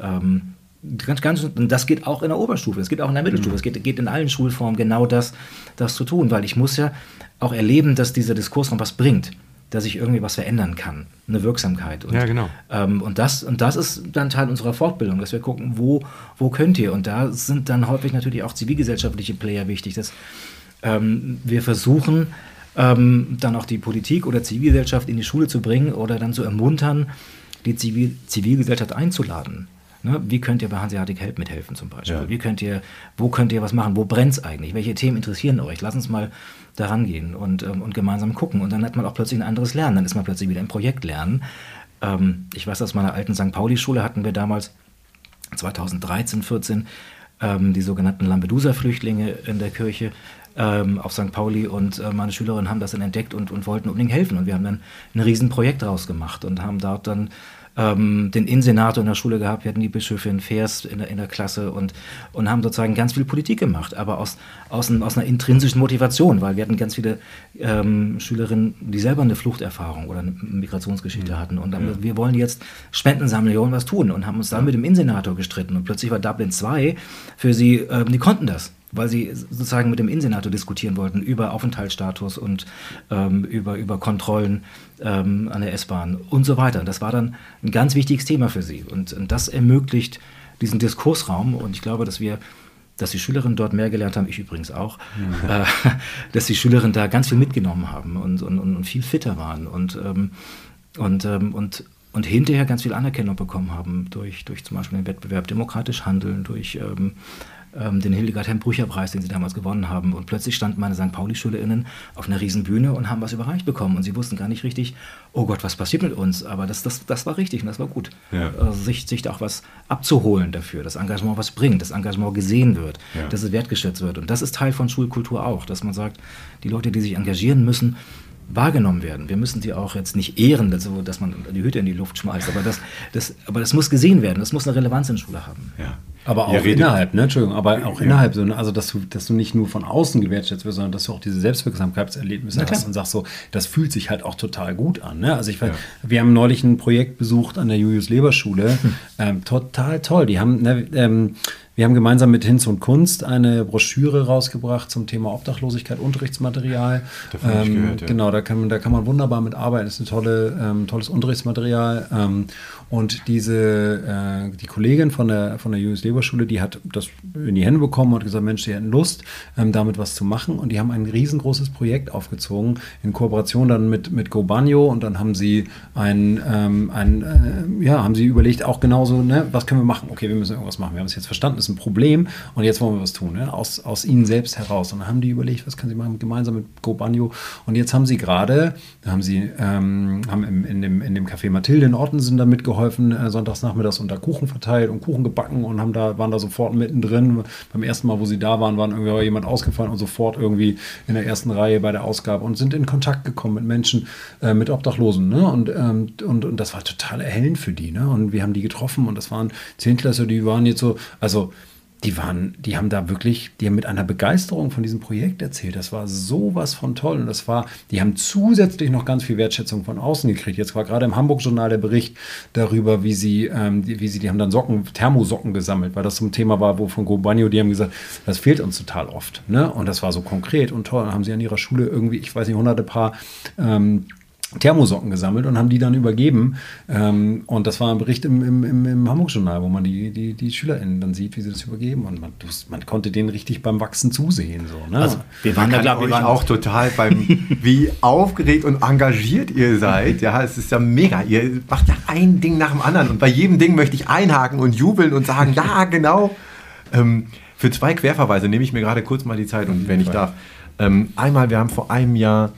Ähm, ganz, ganz, und das geht auch in der Oberstufe, das geht auch in der Mittelstufe, es geht, geht in allen Schulformen genau das, das zu tun, weil ich muss ja auch erleben, dass dieser Diskursraum was bringt, dass ich irgendwie was verändern kann, eine Wirksamkeit. Und, ja, genau. Ähm, und, das, und das ist dann Teil unserer Fortbildung, dass wir gucken, wo, wo könnt ihr? Und da sind dann häufig natürlich auch zivilgesellschaftliche Player wichtig, dass ähm, wir versuchen, ähm, dann auch die Politik oder Zivilgesellschaft in die Schule zu bringen oder dann zu ermuntern, die Zivil Zivilgesellschaft einzuladen. Ne? Wie könnt ihr bei Hanseatic Help mithelfen zum Beispiel? Ja. Wie könnt ihr, wo könnt ihr was machen? Wo brennt es eigentlich? Welche Themen interessieren euch? Lass uns mal daran gehen und, ähm, und gemeinsam gucken. Und dann hat man auch plötzlich ein anderes Lernen. Dann ist man plötzlich wieder im Projekt lernen. Ähm, ich weiß, aus meiner alten St. Pauli-Schule hatten wir damals 2013, 14 ähm, die sogenannten Lampedusa-Flüchtlinge in der Kirche ähm, auf St. Pauli und äh, meine Schülerinnen haben das dann entdeckt und, und wollten unbedingt helfen. Und wir haben dann ein Riesenprojekt draus gemacht und haben dort dann ähm, den Innensenator in der Schule gehabt, wir hatten die Bischöfin Vers in der, in der Klasse und, und haben sozusagen ganz viel Politik gemacht, aber aus, aus, aus einer intrinsischen Motivation, weil wir hatten ganz viele ähm, Schülerinnen, die selber eine Fluchterfahrung oder eine Migrationsgeschichte mhm. hatten und dann, ja. wir wollen jetzt Spenden sammeln, wir wollen was tun und haben uns dann mit dem Innensenator gestritten und plötzlich war Dublin 2 für sie, ähm, die konnten das weil sie sozusagen mit dem Innensenator diskutieren wollten über Aufenthaltsstatus und ähm, über, über Kontrollen ähm, an der S-Bahn und so weiter. Das war dann ein ganz wichtiges Thema für sie. Und, und, das ermöglicht diesen Diskursraum. Und ich glaube, dass wir, dass die Schülerinnen dort mehr gelernt haben, ich übrigens auch, ja. äh, dass die Schülerinnen da ganz viel mitgenommen haben und, und, und viel fitter waren und, ähm, und, ähm, und, und hinterher ganz viel Anerkennung bekommen haben durch, durch zum Beispiel den Wettbewerb Demokratisch Handeln, durch ähm, ähm, den Hildegard Hemm-Brücher-Preis, den sie damals gewonnen haben. Und plötzlich standen meine St. Pauli-SchülerInnen auf einer riesen Bühne und haben was überreicht bekommen. Und sie wussten gar nicht richtig, oh Gott, was passiert mit uns? Aber das, das, das war richtig und das war gut. Ja. Also sich, sich da auch was abzuholen dafür, das Engagement was bringt, das Engagement gesehen wird, ja. dass es wertgeschätzt wird. Und das ist Teil von Schulkultur auch, dass man sagt, die Leute, die sich engagieren müssen, wahrgenommen werden. Wir müssen sie auch jetzt nicht ehren, dass man die Hütte in die Luft schmeißt, aber das, das, aber das muss gesehen werden, das muss eine Relevanz in der Schule haben. Ja. Aber auch innerhalb, ne? Entschuldigung, aber auch ja. innerhalb, so, ne? also dass du, dass du nicht nur von außen gewertschätzt wirst, sondern dass du auch diese Selbstwirksamkeitserlebnisse hast und sagst so, das fühlt sich halt auch total gut an. Ne? Also ich weiß, ja. wir haben neulich ein Projekt besucht an der Julius Leber Schule, hm. ähm, total toll. Die haben, ne, ähm, wir haben gemeinsam mit Hinz und Kunst eine Broschüre rausgebracht zum Thema Obdachlosigkeit, Unterrichtsmaterial. Ähm, gehört, ja. Genau, da kann, man, da kann man wunderbar mit arbeiten. Das ist ein tolle, ähm, tolles Unterrichtsmaterial. Ähm, und diese, äh, die Kollegin von der, von der Julius Leber Schule, die hat das in die Hände bekommen und gesagt, Mensch, die hätten Lust, ähm, damit was zu machen. Und die haben ein riesengroßes Projekt aufgezogen in Kooperation dann mit, mit GoBanyo. Und dann haben sie ein, ähm, ein äh, ja, haben sie überlegt, auch genauso, ne, was können wir machen? Okay, wir müssen irgendwas machen. Wir haben es jetzt verstanden, ist ein Problem und jetzt wollen wir was tun, ne? aus, aus ihnen selbst heraus. Und dann haben die überlegt, was können sie machen, gemeinsam mit GoBanyo. Und jetzt haben sie gerade, haben sie ähm, haben im, in, dem, in dem Café Mathilde in Ortensen da mitgeholfen geholfen, äh, sonntags da Kuchen verteilt und Kuchen gebacken und haben da, waren da sofort mittendrin. Beim ersten Mal, wo sie da waren, waren irgendwie jemand ausgefallen und sofort irgendwie in der ersten Reihe bei der Ausgabe und sind in Kontakt gekommen mit Menschen, äh, mit Obdachlosen. Ne? Und, ähm, und, und das war total erhellend für die. Ne? Und wir haben die getroffen und das waren Zehntklässler, die waren jetzt so, also die waren, die haben da wirklich, die haben mit einer Begeisterung von diesem Projekt erzählt. Das war sowas von toll. Und das war, die haben zusätzlich noch ganz viel Wertschätzung von außen gekriegt. Jetzt war gerade im Hamburg-Journal der Bericht darüber, wie sie, ähm, die, wie sie, die haben dann Socken, Thermosocken gesammelt, weil das so Thema war, wo von Gobanio, die haben gesagt, das fehlt uns total oft. Ne? Und das war so konkret und toll. Dann haben sie an ihrer Schule irgendwie, ich weiß nicht, hunderte Paar ähm, Thermosocken gesammelt und haben die dann übergeben. Ähm, und das war ein Bericht im, im, im, im Hamburg-Journal, wo man die, die, die SchülerInnen dann sieht, wie sie das übergeben. Und man, man konnte denen richtig beim Wachsen zusehen. So, ne? Also, wir waren da, glaube ich, auch total beim, wie aufgeregt und engagiert ihr seid. Ja, es ist ja mega. Ihr macht ja ein Ding nach dem anderen. Und bei jedem Ding möchte ich einhaken und jubeln und sagen, ja, genau. Ähm, für zwei Querverweise nehme ich mir gerade kurz mal die Zeit, und wenn ich darf. Ähm, einmal, wir haben vor einem Jahr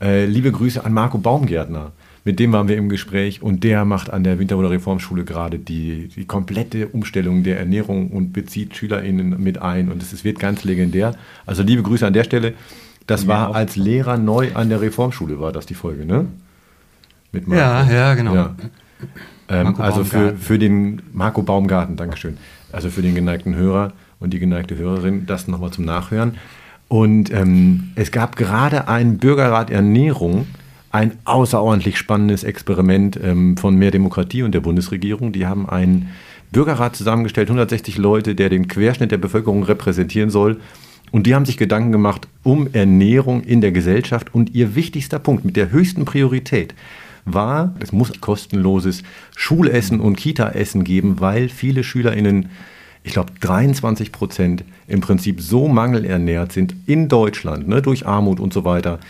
äh, liebe Grüße an Marco Baumgärtner. mit dem waren wir im Gespräch und der macht an der Winterhuder Reformschule gerade die, die komplette Umstellung der Ernährung und bezieht SchülerInnen mit ein und es wird ganz legendär. Also liebe Grüße an der Stelle. Das war als Lehrer neu an der Reformschule, war das die Folge, ne? Mit Marco. Ja, ja, genau. Ja. Ähm, also für, für den Marco Baumgarten, Dankeschön. Also für den geneigten Hörer und die geneigte Hörerin, das nochmal zum Nachhören. Und ähm, es gab gerade einen Bürgerrat Ernährung, ein außerordentlich spannendes Experiment ähm, von Mehr Demokratie und der Bundesregierung. Die haben einen Bürgerrat zusammengestellt, 160 Leute, der den Querschnitt der Bevölkerung repräsentieren soll. Und die haben sich Gedanken gemacht um Ernährung in der Gesellschaft. Und ihr wichtigster Punkt mit der höchsten Priorität war, es muss kostenloses Schulessen und Kitaessen geben, weil viele SchülerInnen, ich glaube 23 Prozent, im Prinzip so mangelernährt sind in Deutschland, ne, durch Armut und so weiter,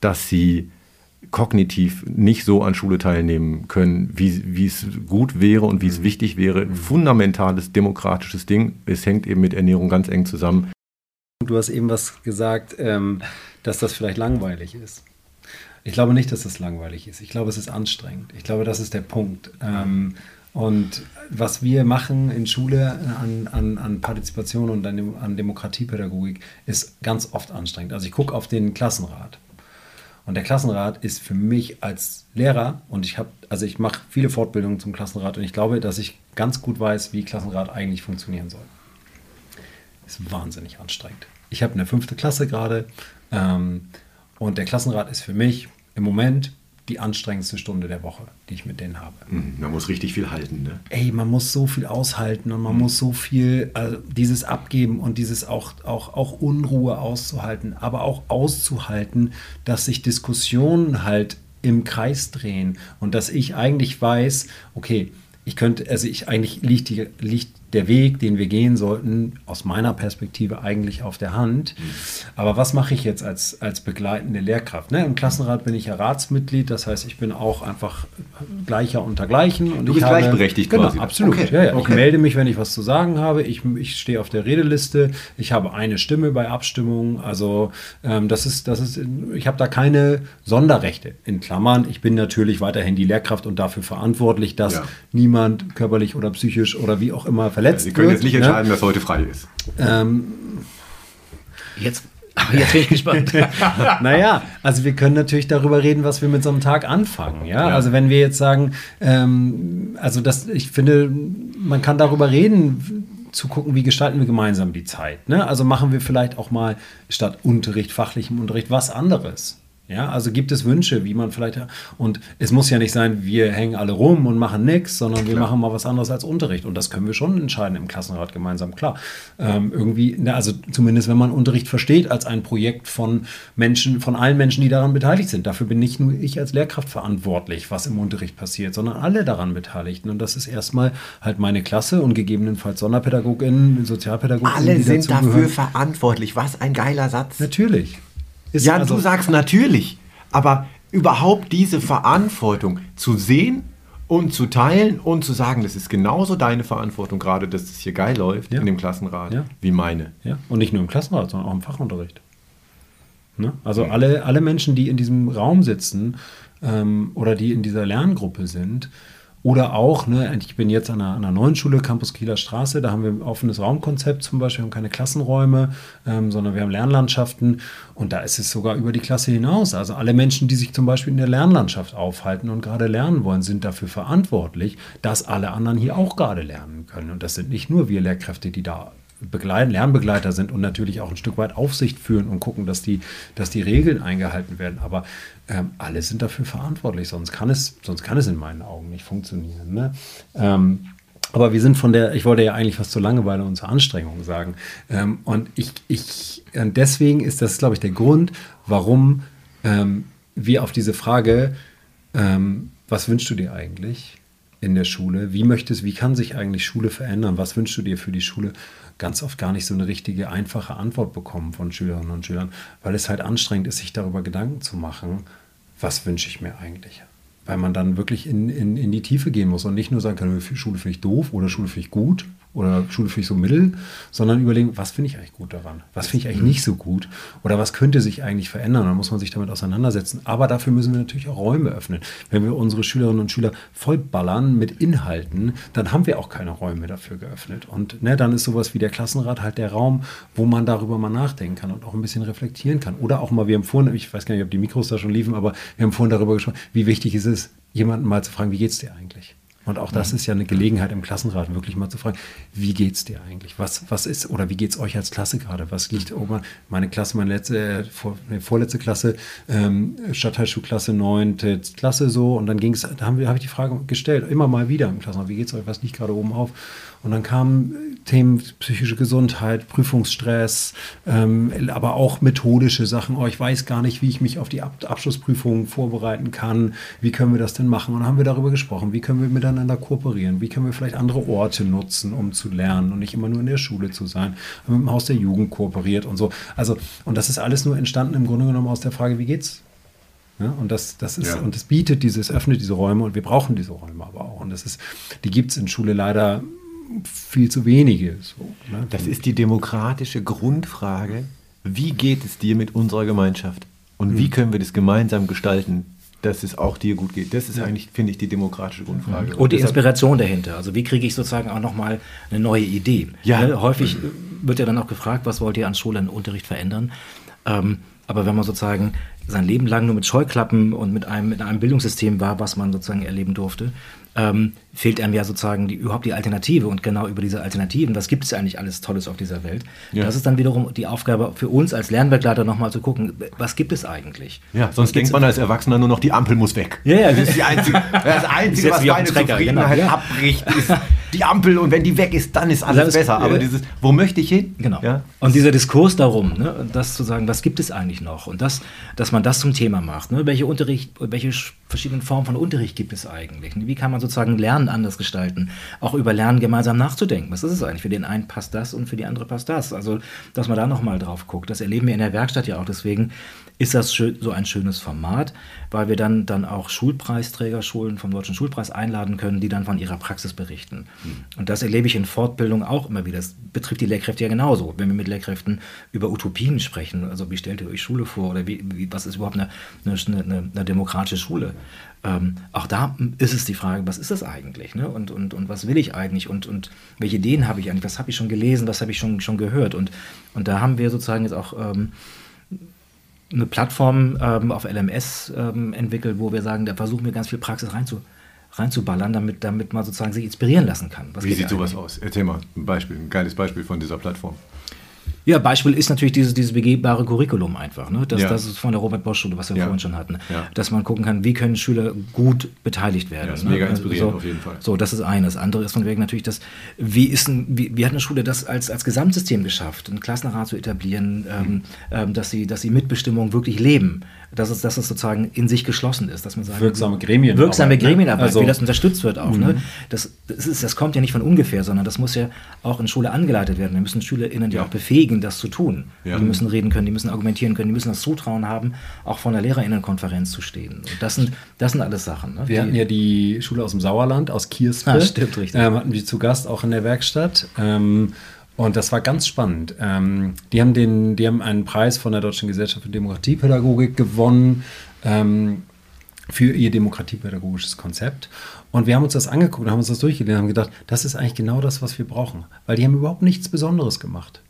dass sie kognitiv nicht so an Schule teilnehmen können, wie, es gut wäre und wie es wichtig wäre. Fundamentales demokratisches Ding. Es hängt eben mit Ernährung ganz eng zusammen. Du hast eben was gesagt, ähm, dass das vielleicht langweilig ist. Ich glaube nicht, dass das langweilig ist. Ich glaube, es ist anstrengend. Ich glaube, das ist der Punkt. Ähm, und was wir machen in Schule an, an, an Partizipation und an, an Demokratiepädagogik ist ganz oft anstrengend. Also ich gucke auf den Klassenrat. Und der Klassenrat ist für mich als Lehrer und ich habe, also ich mache viele Fortbildungen zum Klassenrat und ich glaube, dass ich ganz gut weiß, wie Klassenrat eigentlich funktionieren soll. Ist wahnsinnig anstrengend. Ich habe eine fünfte Klasse gerade ähm, und der Klassenrat ist für mich im Moment die anstrengendste Stunde der Woche, die ich mit denen habe. Mhm, man muss richtig viel halten, ne? Ey, man muss so viel aushalten und man mhm. muss so viel, also dieses Abgeben und dieses auch, auch, auch Unruhe auszuhalten, aber auch auszuhalten, dass sich Diskussionen halt im Kreis drehen und dass ich eigentlich weiß, okay, ich könnte, also ich eigentlich liegt, die, liegt der Weg, den wir gehen sollten, aus meiner Perspektive eigentlich auf der Hand. Mhm. Aber was mache ich jetzt als, als begleitende Lehrkraft? Ne? Im Klassenrat bin ich ja Ratsmitglied, das heißt, ich bin auch einfach gleicher unter Gleichen. Und du bist habe, gleichberechtigt genau, quasi. Absolut. Okay. Ja, ja. Okay. Ich melde mich, wenn ich was zu sagen habe. Ich, ich stehe auf der Redeliste. Ich habe eine Stimme bei Abstimmungen. Also ähm, das ist, das ist, ich habe da keine Sonderrechte. In Klammern, ich bin natürlich weiterhin die Lehrkraft und dafür verantwortlich, dass ja. niemand körperlich oder psychisch oder wie auch immer verletzt Sie können wird, jetzt nicht entscheiden, ne? was heute frei ist. Ähm, jetzt jetzt bin ich gespannt. naja, also wir können natürlich darüber reden, was wir mit so einem Tag anfangen. Ja, ja. also wenn wir jetzt sagen, ähm, also das, ich finde, man kann darüber reden, zu gucken, wie gestalten wir gemeinsam die Zeit. Ne? Also machen wir vielleicht auch mal statt Unterricht, fachlichem Unterricht, was anderes. Ja, also gibt es Wünsche, wie man vielleicht. Und es muss ja nicht sein, wir hängen alle rum und machen nichts, sondern wir Klar. machen mal was anderes als Unterricht. Und das können wir schon entscheiden im Klassenrat gemeinsam. Klar. Ähm, irgendwie, na, also zumindest wenn man Unterricht versteht als ein Projekt von Menschen, von allen Menschen, die daran beteiligt sind. Dafür bin nicht nur ich als Lehrkraft verantwortlich, was im Unterricht passiert, sondern alle daran Beteiligten. Und das ist erstmal halt meine Klasse und gegebenenfalls Sonderpädagoginnen, Sozialpädagoginnen. Alle sind dafür verantwortlich. Was ein geiler Satz. Natürlich. Ist ja, also, du sagst natürlich, aber überhaupt diese Verantwortung zu sehen und zu teilen und zu sagen, das ist genauso deine Verantwortung, gerade dass es hier geil läuft ja. in dem Klassenrat, ja. wie meine. Ja. Und nicht nur im Klassenrat, sondern auch im Fachunterricht. Ne? Also mhm. alle, alle Menschen, die in diesem Raum sitzen ähm, oder die in dieser Lerngruppe sind, oder auch, ne, ich bin jetzt an einer, an einer, neuen Schule, Campus Kieler Straße, da haben wir ein offenes Raumkonzept zum Beispiel, wir haben keine Klassenräume, ähm, sondern wir haben Lernlandschaften und da ist es sogar über die Klasse hinaus. Also alle Menschen, die sich zum Beispiel in der Lernlandschaft aufhalten und gerade lernen wollen, sind dafür verantwortlich, dass alle anderen hier auch gerade lernen können. Und das sind nicht nur wir Lehrkräfte, die da begleiten, Lernbegleiter sind und natürlich auch ein Stück weit Aufsicht führen und gucken, dass die, dass die Regeln eingehalten werden. Aber ähm, alle sind dafür verantwortlich, sonst kann es, sonst kann es in meinen Augen nicht funktionieren. Ne? Ähm, aber wir sind von der, ich wollte ja eigentlich was zur Langeweile und zur Anstrengung sagen. Ähm, und ich, ich, und deswegen ist das, glaube ich, der Grund, warum ähm, wir auf diese Frage, ähm, was wünschst du dir eigentlich in der Schule? Wie möchtest, wie kann sich eigentlich Schule verändern? Was wünschst du dir für die Schule? ganz oft gar nicht so eine richtige, einfache Antwort bekommen von Schülerinnen und Schülern, weil es halt anstrengend ist, sich darüber Gedanken zu machen, was wünsche ich mir eigentlich. weil man dann wirklich in, in, in die Tiefe gehen muss und nicht nur sagen kann, Schule finde ich doof oder Schule finde ich gut oder Schule finde ich so mittel, sondern überlegen, was finde ich eigentlich gut daran? Was finde ich eigentlich nicht so gut? Oder was könnte sich eigentlich verändern? Dann muss man sich damit auseinandersetzen. Aber dafür müssen wir natürlich auch Räume öffnen. Wenn wir unsere Schülerinnen und Schüler vollballern mit Inhalten, dann haben wir auch keine Räume dafür geöffnet. Und ne, dann ist sowas wie der Klassenrat halt der Raum, wo man darüber mal nachdenken kann und auch ein bisschen reflektieren kann. Oder auch mal, wir haben vorhin, ich weiß gar nicht, ob die Mikros da schon liefen, aber wir haben vorhin darüber gesprochen, wie wichtig ist es, jemanden mal zu fragen, wie geht es dir eigentlich? Und auch das ist ja eine Gelegenheit im Klassenrat, wirklich mal zu fragen, wie geht es dir eigentlich? Was, was ist, oder wie geht es euch als Klasse gerade? Was liegt oben? Meine Klasse, meine letzte, äh, vor, nee, vorletzte Klasse, ähm, Stadtteilschulklasse, neunte Klasse so. Und dann ging es, da habe hab ich die Frage gestellt, immer mal wieder im Klassenrat, wie geht es euch? Was liegt gerade oben auf? Und dann kamen Themen psychische Gesundheit, Prüfungsstress, ähm, aber auch methodische Sachen. Oh, ich weiß gar nicht, wie ich mich auf die Ab Abschlussprüfung vorbereiten kann. Wie können wir das denn machen? Und dann haben wir darüber gesprochen. Wie können wir miteinander kooperieren? Wie können wir vielleicht andere Orte nutzen, um zu lernen und nicht immer nur in der Schule zu sein? Haben mit dem Haus der Jugend kooperiert und so. Also, und das ist alles nur entstanden im Grunde genommen aus der Frage, wie geht's ja, und das, das ist, ja. und das bietet dieses, öffnet diese Räume und wir brauchen diese Räume aber auch. Und das ist, die gibt es in Schule leider viel zu wenige. So, ne? Das ist die demokratische Grundfrage. Wie geht es dir mit unserer Gemeinschaft? Und mhm. wie können wir das gemeinsam gestalten, dass es auch dir gut geht? Das ist ja. eigentlich, finde ich, die demokratische Grundfrage. Und, und die Inspiration dahinter. Also wie kriege ich sozusagen auch nochmal eine neue Idee? Ja. Ne? Häufig wird ja dann auch gefragt, was wollt ihr an Schule und Unterricht verändern? Ähm, aber wenn man sozusagen sein Leben lang nur mit Scheuklappen und mit einem, mit einem Bildungssystem war, was man sozusagen erleben durfte, ähm, fehlt einem ja sozusagen die, überhaupt die Alternative. Und genau über diese Alternativen, was gibt es eigentlich alles Tolles auf dieser Welt? Ja. Das ist dann wiederum die Aufgabe für uns als Lernbegleiter nochmal zu gucken, was gibt es eigentlich? Ja, sonst denkt man als Erwachsener nur noch, die Ampel muss weg. Ja, ja. Das ist die einzige, das Einzige, was meine Trecker, Zufriedenheit genau. abbricht, ist die Ampel und wenn die weg ist, dann ist alles, alles besser. Aber dieses, wo möchte ich hin? Genau. Ja? Und dieser Diskurs darum, ne, das zu sagen, was gibt es eigentlich noch? Und das, dass man das zum Thema macht. Ne? Welche Unterricht, welche verschiedenen Formen von Unterricht gibt es eigentlich? Wie kann man sozusagen Lernen anders gestalten? Auch über Lernen gemeinsam nachzudenken. Was ist es eigentlich? Für den einen passt das und für die andere passt das. Also, dass man da nochmal drauf guckt. Das erleben wir in der Werkstatt ja auch. Deswegen ist das so ein schönes Format, weil wir dann, dann auch Schulpreisträger, Schulen vom Deutschen Schulpreis einladen können, die dann von ihrer Praxis berichten. Mhm. Und das erlebe ich in Fortbildung auch immer wieder. Das betrifft die Lehrkräfte ja genauso. Wenn wir mit Lehrkräften über Utopien sprechen, also wie stellt ihr euch Schule vor oder wie, wie was ist überhaupt eine, eine, eine, eine demokratische Schule? Ähm, auch da ist es die Frage, was ist das eigentlich? Ne? Und, und, und was will ich eigentlich? Und, und welche Ideen habe ich eigentlich? Was habe ich schon gelesen? Was habe ich schon, schon gehört? Und, und da haben wir sozusagen jetzt auch ähm, eine Plattform ähm, auf LMS ähm, entwickelt, wo wir sagen, da versuchen wir ganz viel Praxis reinzu, reinzuballern, damit, damit man sozusagen sich inspirieren lassen kann. Was Wie sieht sowas aus? Erzähl mal ein Beispiel, ein geiles Beispiel von dieser Plattform. Ja, Beispiel ist natürlich dieses, dieses begehbare Curriculum einfach. Ne? Das, ja. das ist von der Robert-Bosch-Schule, was wir ja. vorhin schon hatten. Ja. Dass man gucken kann, wie können Schüler gut beteiligt werden. Ja, das ist ne? mega inspirierend so, auf jeden Fall. So, das ist eines. Das andere ist von wegen natürlich, dass, wie, ist ein, wie, wie hat eine Schule das als, als Gesamtsystem geschafft, einen Klassenrat zu etablieren, ähm, mhm. ähm, dass, sie, dass sie Mitbestimmung wirklich leben dass es, dass es sozusagen in sich geschlossen ist, dass man sagt, wirksame Gremien, wirksame Gremienarbeit, ne? also, wie das unterstützt wird auch. Ne? Mhm. Das, das, ist, das kommt ja nicht von ungefähr, sondern das muss ja auch in Schule angeleitet werden. Wir müssen SchülerInnen ja auch befähigen, das zu tun. Ja. Die müssen reden können, die müssen argumentieren können, die müssen das Zutrauen haben, auch vor einer LehrerInnenkonferenz zu stehen. Und das sind, das sind alles Sachen. Ne? Wir die, hatten ja die Schule aus dem Sauerland, aus Kierspe. Ah, stimmt, richtig. Ähm, hatten wir zu Gast auch in der Werkstatt. Ähm, und das war ganz spannend. Ähm, die, haben den, die haben einen Preis von der Deutschen Gesellschaft für Demokratiepädagogik gewonnen ähm, für ihr demokratiepädagogisches Konzept. Und wir haben uns das angeguckt, haben uns das durchgelesen und haben gedacht, das ist eigentlich genau das, was wir brauchen. Weil die haben überhaupt nichts Besonderes gemacht.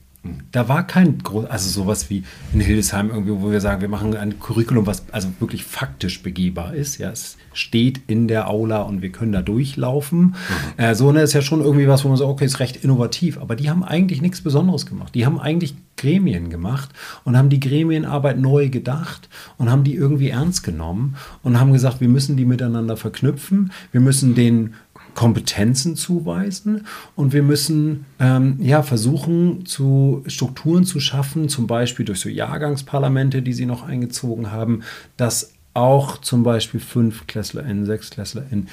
Da war kein, also sowas wie in Hildesheim irgendwie, wo wir sagen, wir machen ein Curriculum, was also wirklich faktisch begehbar ist. Ja, es steht in der Aula und wir können da durchlaufen. Mhm. Äh, so ne, ist ja schon irgendwie was, wo man sagt, okay, ist recht innovativ. Aber die haben eigentlich nichts Besonderes gemacht. Die haben eigentlich Gremien gemacht und haben die Gremienarbeit neu gedacht und haben die irgendwie ernst genommen und haben gesagt, wir müssen die miteinander verknüpfen. Wir müssen den Kompetenzen zuweisen und wir müssen ähm, ja, versuchen, zu Strukturen zu schaffen, zum Beispiel durch so Jahrgangsparlamente, die sie noch eingezogen haben, dass auch zum Beispiel FünfklässlerInnen, SechsklässlerInnen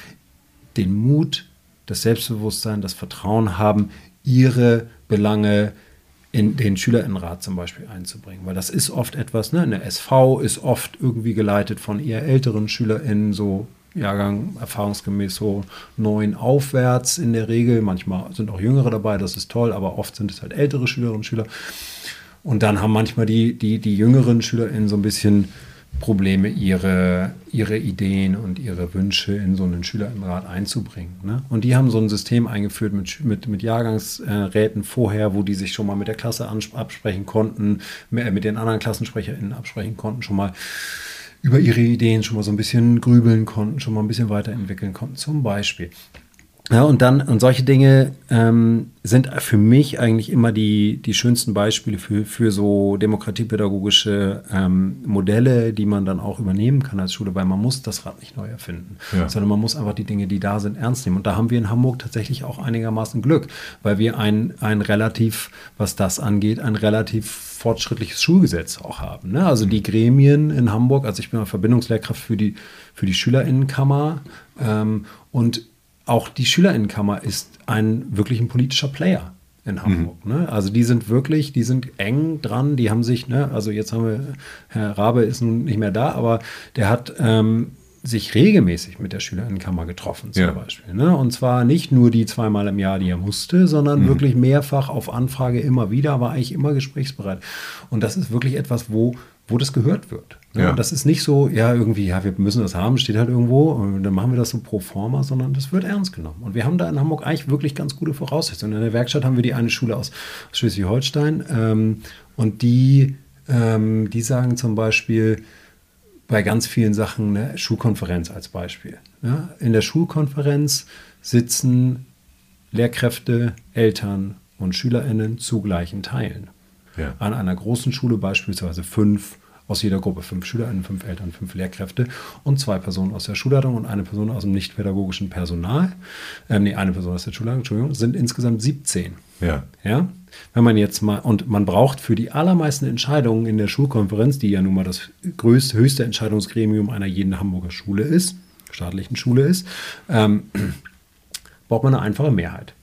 den Mut, das Selbstbewusstsein, das Vertrauen haben, ihre Belange in den Schülerinnenrat zum Beispiel einzubringen. Weil das ist oft etwas, ne? eine SV ist oft irgendwie geleitet von eher älteren SchülerInnen, so Jahrgang erfahrungsgemäß so neun aufwärts in der Regel. Manchmal sind auch Jüngere dabei, das ist toll, aber oft sind es halt ältere Schülerinnen und Schüler. Und dann haben manchmal die, die, die jüngeren SchülerInnen so ein bisschen Probleme, ihre, ihre Ideen und ihre Wünsche in so einen Schülerinnenrat einzubringen. Ne? Und die haben so ein System eingeführt mit, mit, mit Jahrgangsräten vorher, wo die sich schon mal mit der Klasse absprechen konnten, mit den anderen KlassensprecherInnen absprechen konnten, schon mal über ihre Ideen schon mal so ein bisschen grübeln konnten, schon mal ein bisschen weiterentwickeln konnten, zum Beispiel. Ja, und dann, und solche Dinge ähm, sind für mich eigentlich immer die, die schönsten Beispiele für, für so demokratiepädagogische ähm, Modelle, die man dann auch übernehmen kann als Schule, weil man muss das Rad nicht neu erfinden, ja. sondern man muss einfach die Dinge, die da sind, ernst nehmen. Und da haben wir in Hamburg tatsächlich auch einigermaßen Glück, weil wir ein, ein relativ, was das angeht, ein relativ fortschrittliches Schulgesetz auch haben. Ne? Also die Gremien in Hamburg, also ich bin Verbindungslehrkraft für die, für die Schülerinnenkammer ähm, und auch die Schülerinnenkammer ist ein wirklich ein politischer Player in mhm. Hamburg. Mhm. Ne? Also die sind wirklich, die sind eng dran, die haben sich, ne, also jetzt haben wir, Herr Rabe ist nun nicht mehr da, aber der hat ähm, sich regelmäßig mit der Schülerinnenkammer getroffen, zum ja. Beispiel. Ne? Und zwar nicht nur die zweimal im Jahr, die er musste, sondern mhm. wirklich mehrfach auf Anfrage immer wieder, war eigentlich immer gesprächsbereit. Und das ist wirklich etwas, wo, wo das gehört wird. Ne? Ja. Das ist nicht so, ja, irgendwie, ja, wir müssen das haben, steht halt irgendwo, und dann machen wir das so pro forma, sondern das wird ernst genommen. Und wir haben da in Hamburg eigentlich wirklich ganz gute Voraussetzungen. In der Werkstatt haben wir die eine Schule aus Schleswig-Holstein ähm, und die, ähm, die sagen zum Beispiel, bei ganz vielen Sachen eine Schulkonferenz als Beispiel. Ja, in der Schulkonferenz sitzen Lehrkräfte, Eltern und SchülerInnen zu gleichen Teilen. Ja. An einer großen Schule beispielsweise fünf aus jeder Gruppe, fünf SchülerInnen, fünf Eltern, fünf Lehrkräfte und zwei Personen aus der Schulleitung und eine Person aus dem nicht-pädagogischen Personal. Ähm, nee, eine Person aus der Schulleitung, Entschuldigung, sind insgesamt 17. Ja. Ja. Wenn man jetzt mal, und man braucht für die allermeisten Entscheidungen in der Schulkonferenz, die ja nun mal das größte, höchste Entscheidungsgremium einer jeden Hamburger Schule ist, staatlichen Schule ist, ähm, braucht man eine einfache Mehrheit.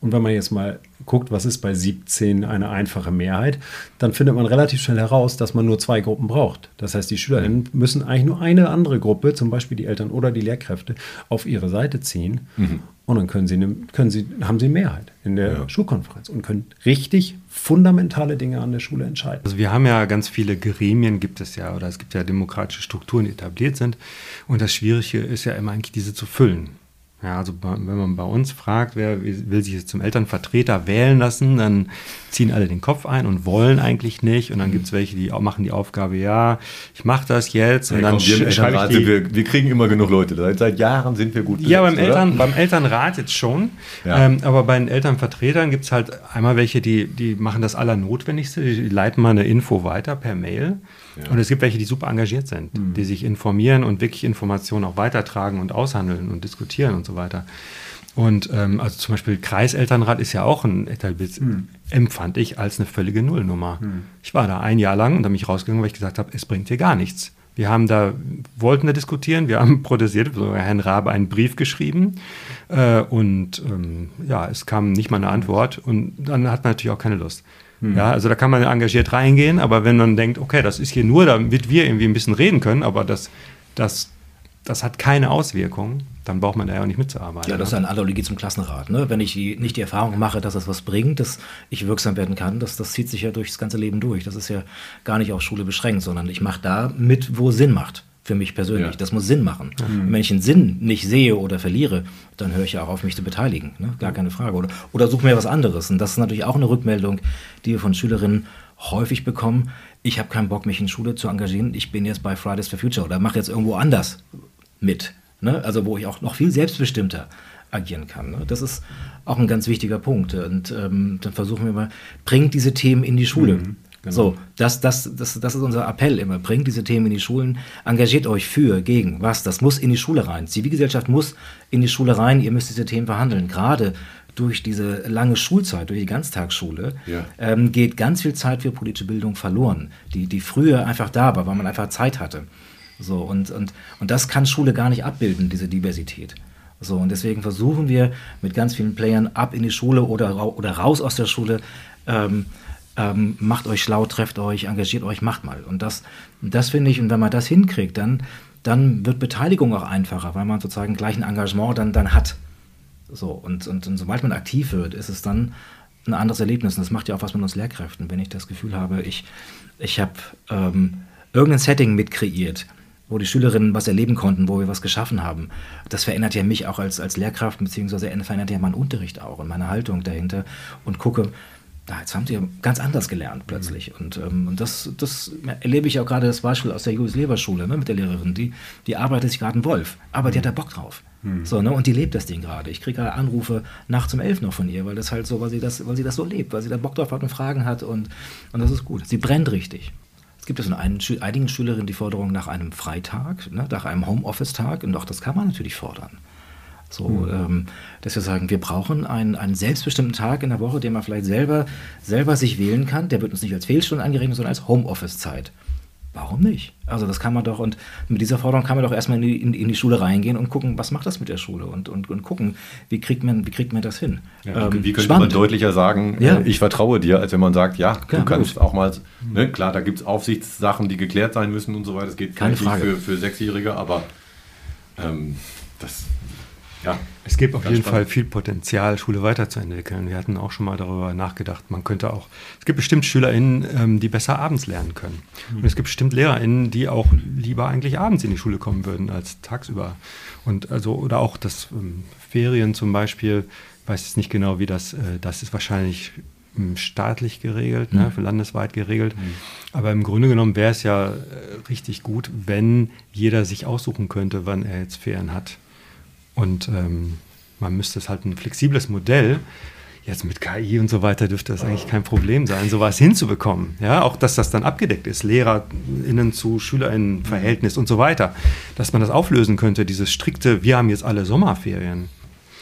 Und wenn man jetzt mal guckt, was ist bei 17 eine einfache Mehrheit, dann findet man relativ schnell heraus, dass man nur zwei Gruppen braucht. Das heißt, die SchülerInnen müssen eigentlich nur eine andere Gruppe, zum Beispiel die Eltern oder die Lehrkräfte, auf ihre Seite ziehen. Mhm. Und dann können sie, eine, können sie, haben sie Mehrheit in der ja. Schulkonferenz und können richtig fundamentale Dinge an der Schule entscheiden. Also wir haben ja ganz viele Gremien, gibt es ja, oder es gibt ja demokratische Strukturen, die etabliert sind. Und das Schwierige ist ja immer eigentlich, diese zu füllen. Ja, also wenn man bei uns fragt, wer will sich jetzt zum Elternvertreter wählen lassen, dann ziehen alle den Kopf ein und wollen eigentlich nicht. Und dann gibt es welche, die machen die Aufgabe, ja, ich mache das jetzt. Und ja, dann komm, wir, ich die, wir, wir, kriegen immer genug Leute. Seit, seit Jahren sind wir gut. Besetzt, ja, beim, Eltern, beim Elternrat jetzt schon. Ja. Ähm, aber bei den Elternvertretern gibt es halt einmal welche, die, die machen das Allernotwendigste. Die leiten mal eine Info weiter per Mail. Ja. Und es gibt welche, die super engagiert sind, mhm. die sich informieren und wirklich Informationen auch weitertragen und aushandeln und diskutieren und so weiter. Und ähm, also zum Beispiel Kreiselternrat ist ja auch ein etabliert, mhm. empfand ich als eine völlige Nullnummer. Mhm. Ich war da ein Jahr lang und dann bin ich rausgegangen, weil ich gesagt habe, es bringt hier gar nichts. Wir haben da, wollten da diskutieren, wir haben protestiert, sogar Herrn Rabe einen Brief geschrieben äh, und ähm, ja, es kam nicht mal eine Antwort und dann hat man natürlich auch keine Lust. Mhm. Ja, also da kann man engagiert reingehen, aber wenn man denkt, okay, das ist hier nur, damit wir irgendwie ein bisschen reden können, aber das, das, das hat keine Auswirkung, dann braucht man da ja auch nicht mitzuarbeiten. Ja, das ist ne? eine Analogie zum Klassenrat. Ne? Wenn ich die, nicht die Erfahrung mache, dass das was bringt, dass ich wirksam werden kann, das, das zieht sich ja durch das ganze Leben durch. Das ist ja gar nicht auf Schule beschränkt, sondern ich mache da mit, wo Sinn macht für mich persönlich. Ja. Das muss Sinn machen. Mhm. wenn ich den Sinn nicht sehe oder verliere, dann höre ich ja auch auf, mich zu beteiligen. Ne? Gar keine Frage. Oder, oder suche mir was anderes. Und das ist natürlich auch eine Rückmeldung, die wir von Schülerinnen häufig bekommen. Ich habe keinen Bock, mich in Schule zu engagieren. Ich bin jetzt bei Fridays for Future oder mache jetzt irgendwo anders mit. Ne? Also wo ich auch noch viel selbstbestimmter agieren kann. Ne? Das ist auch ein ganz wichtiger Punkt. Und ähm, dann versuchen wir mal, bringt diese Themen in die Schule. Mhm. Genau. So, das, das, das, das ist unser Appell immer. Bringt diese Themen in die Schulen, engagiert euch für, gegen, was. Das muss in die Schule rein. Zivilgesellschaft muss in die Schule rein. Ihr müsst diese Themen verhandeln. Gerade durch diese lange Schulzeit, durch die Ganztagsschule, ja. ähm, geht ganz viel Zeit für politische Bildung verloren, die, die früher einfach da war, weil man einfach Zeit hatte. So, und, und, und das kann Schule gar nicht abbilden, diese Diversität. So, und deswegen versuchen wir mit ganz vielen Playern ab in die Schule oder, oder raus aus der Schule ähm, ähm, macht euch schlau, trefft euch, engagiert euch, macht mal. Und das, das finde ich, und wenn man das hinkriegt, dann, dann wird Beteiligung auch einfacher, weil man sozusagen gleich ein Engagement dann, dann hat. So, und, und, und sobald man aktiv wird, ist es dann ein anderes Erlebnis. Und das macht ja auch was mit uns Lehrkräften, wenn ich das Gefühl habe, ich, ich habe ähm, irgendein Setting mitkreiert, wo die Schülerinnen was erleben konnten, wo wir was geschaffen haben. Das verändert ja mich auch als, als Lehrkraft, beziehungsweise verändert ja meinen Unterricht auch und meine Haltung dahinter und gucke, ja, jetzt haben sie ganz anders gelernt plötzlich. Mhm. Und, ähm, und das, das erlebe ich auch gerade das Beispiel aus der Julius Leber Schule ne, mit der Lehrerin. Die, die arbeitet sich gerade einen Wolf, aber die hat da Bock drauf. Mhm. So, ne, und die lebt das Ding gerade. Ich kriege Anrufe nachts um elf noch von ihr, weil das halt so, weil sie das, weil sie das so lebt, weil sie da Bock drauf hat und Fragen hat und, und das ist gut. Sie brennt richtig. Es gibt es in einigen Schülerinnen die Forderung nach einem Freitag, ne, nach einem Homeoffice-Tag und auch das kann man natürlich fordern. So, mhm. ähm, dass wir sagen, wir brauchen einen, einen selbstbestimmten Tag in der Woche, den man vielleicht selber, selber sich wählen kann. Der wird uns nicht als Fehlstunden angerechnet, sondern als Homeoffice-Zeit. Warum nicht? Also das kann man doch, und mit dieser Forderung kann man doch erstmal in die, in, in die Schule reingehen und gucken, was macht das mit der Schule und, und, und gucken, wie kriegt, man, wie kriegt man das hin. Ja, ähm, wie könnte spannend. man deutlicher sagen, ja. äh, ich vertraue dir, als wenn man sagt, ja, ja du kannst gut. auch mal, ne, klar, da gibt es Aufsichtssachen, die geklärt sein müssen und so weiter. Das geht Keine Frage. Für, für Sechsjährige, aber ähm, das ja, es gibt auf jeden spannend. Fall viel Potenzial, Schule weiterzuentwickeln. Wir hatten auch schon mal darüber nachgedacht. Man könnte auch, es gibt bestimmt SchülerInnen, ähm, die besser abends lernen können. Und es gibt bestimmt LehrerInnen, die auch lieber eigentlich abends in die Schule kommen würden als tagsüber. Und also, oder auch das ähm, Ferien zum Beispiel, ich weiß jetzt nicht genau, wie das, äh, das ist wahrscheinlich ähm, staatlich geregelt, ne, mhm. ne, landesweit geregelt. Mhm. Aber im Grunde genommen wäre es ja äh, richtig gut, wenn jeder sich aussuchen könnte, wann er jetzt Ferien hat. Und ähm, man müsste es halt ein flexibles Modell, jetzt mit KI und so weiter dürfte das eigentlich kein Problem sein, sowas hinzubekommen. Ja, auch dass das dann abgedeckt ist, LehrerInnen zu SchülerInnen-Verhältnis und so weiter. Dass man das auflösen könnte, dieses strikte, wir haben jetzt alle Sommerferien.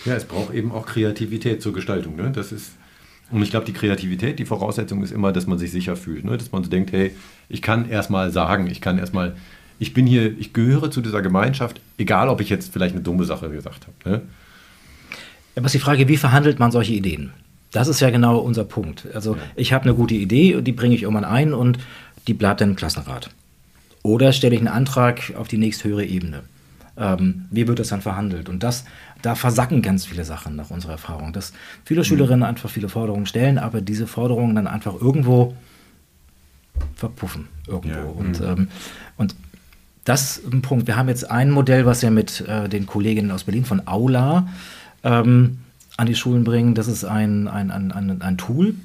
Ja, es braucht eben auch Kreativität zur Gestaltung. Ne? Das ist, und ich glaube, die Kreativität, die Voraussetzung ist immer, dass man sich sicher fühlt. Ne? Dass man so denkt, hey, ich kann erstmal sagen, ich kann erstmal ich bin hier, ich gehöre zu dieser Gemeinschaft, egal ob ich jetzt vielleicht eine dumme Sache gesagt habe. Ne? Aber ist die Frage, wie verhandelt man solche Ideen? Das ist ja genau unser Punkt. Also ja. ich habe eine gute Idee und die bringe ich irgendwann ein und die bleibt dann im Klassenrat. Oder stelle ich einen Antrag auf die nächsthöhere Ebene. Ähm, wie wird das dann verhandelt? Und das, da versacken ganz viele Sachen nach unserer Erfahrung, dass viele mhm. Schülerinnen einfach viele Forderungen stellen, aber diese Forderungen dann einfach irgendwo verpuffen irgendwo. Ja. Und, mhm. ähm, und das ist ein Punkt. Wir haben jetzt ein Modell, was wir mit äh, den Kolleginnen aus Berlin von Aula ähm, an die Schulen bringen. Das ist ein, ein, ein, ein, Tool,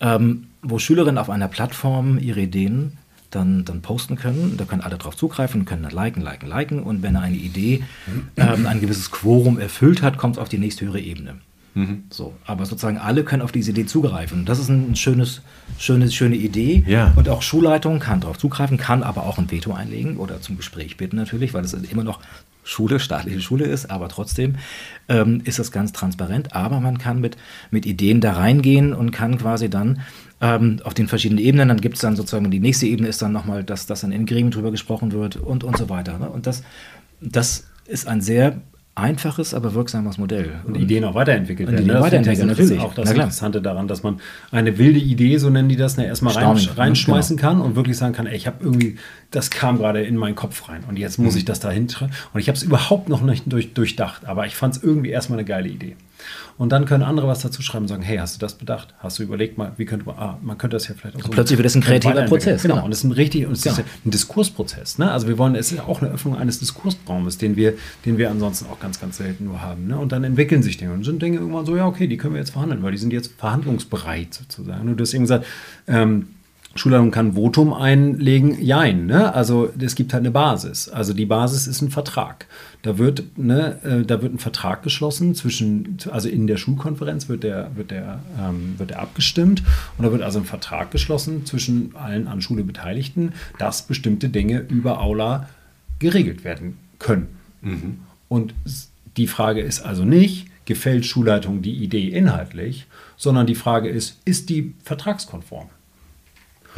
ähm, wo Schülerinnen auf einer Plattform ihre Ideen dann, dann posten können. Da können alle drauf zugreifen, können dann liken, liken, liken. Und wenn eine Idee ähm, ein gewisses Quorum erfüllt hat, kommt es auf die nächsthöhere Ebene. Mhm. So, aber sozusagen alle können auf diese Idee zugreifen. Das ist ein schönes, schönes, schöne Idee. Ja. Und auch Schulleitung kann darauf zugreifen, kann aber auch ein Veto einlegen oder zum Gespräch bitten natürlich, weil es immer noch Schule, staatliche Schule ist, aber trotzdem ähm, ist das ganz transparent. Aber man kann mit, mit Ideen da reingehen und kann quasi dann ähm, auf den verschiedenen Ebenen, dann gibt es dann sozusagen, die nächste Ebene ist dann nochmal, dass, dass dann in Gremien drüber gesprochen wird und, und so weiter. Ne? Und das, das ist ein sehr einfaches, aber wirksames Modell. Und Ideen auch weiterentwickelt werden. Ideen ne? weiterentwickeln, das natürlich. auch das Interessante daran, dass man eine wilde Idee, so nennen die das, ne, erstmal rein, ne? reinschmeißen genau. kann und wirklich sagen kann, ey, ich habe irgendwie, das kam gerade in meinen Kopf rein und jetzt muss mhm. ich das dahinter. Und ich habe es überhaupt noch nicht durch, durchdacht, aber ich fand es irgendwie erstmal eine geile Idee. Und dann können andere was dazu schreiben und sagen, hey, hast du das bedacht? Hast du überlegt mal, wie könnte man, ah, man könnte das ja vielleicht auch so. Plötzlich wird es ein kreativer Prozess. Genau. genau. Und es ist ein richtig, und es genau. ist ein Diskursprozess. Ne? Also wir wollen, es ist auch eine Öffnung eines Diskursraumes, den wir, den wir ansonsten auch ganz, ganz selten nur haben. Ne? Und dann entwickeln sich Dinge und sind Dinge irgendwann so, ja, okay, die können wir jetzt verhandeln, weil die sind jetzt verhandlungsbereit sozusagen. Und du hast eben gesagt, ähm, Schulleitung kann Votum einlegen, jein. Ne? Also es gibt halt eine Basis. Also die Basis ist ein Vertrag. Da wird, ne, äh, da wird ein Vertrag geschlossen zwischen, also in der Schulkonferenz wird der, wird der, ähm, wird der abgestimmt und da wird also ein Vertrag geschlossen zwischen allen an Schule Beteiligten, dass bestimmte Dinge über Aula geregelt werden können. Mhm. Und die Frage ist also nicht, gefällt Schulleitung die Idee inhaltlich, sondern die Frage ist, ist die vertragskonform?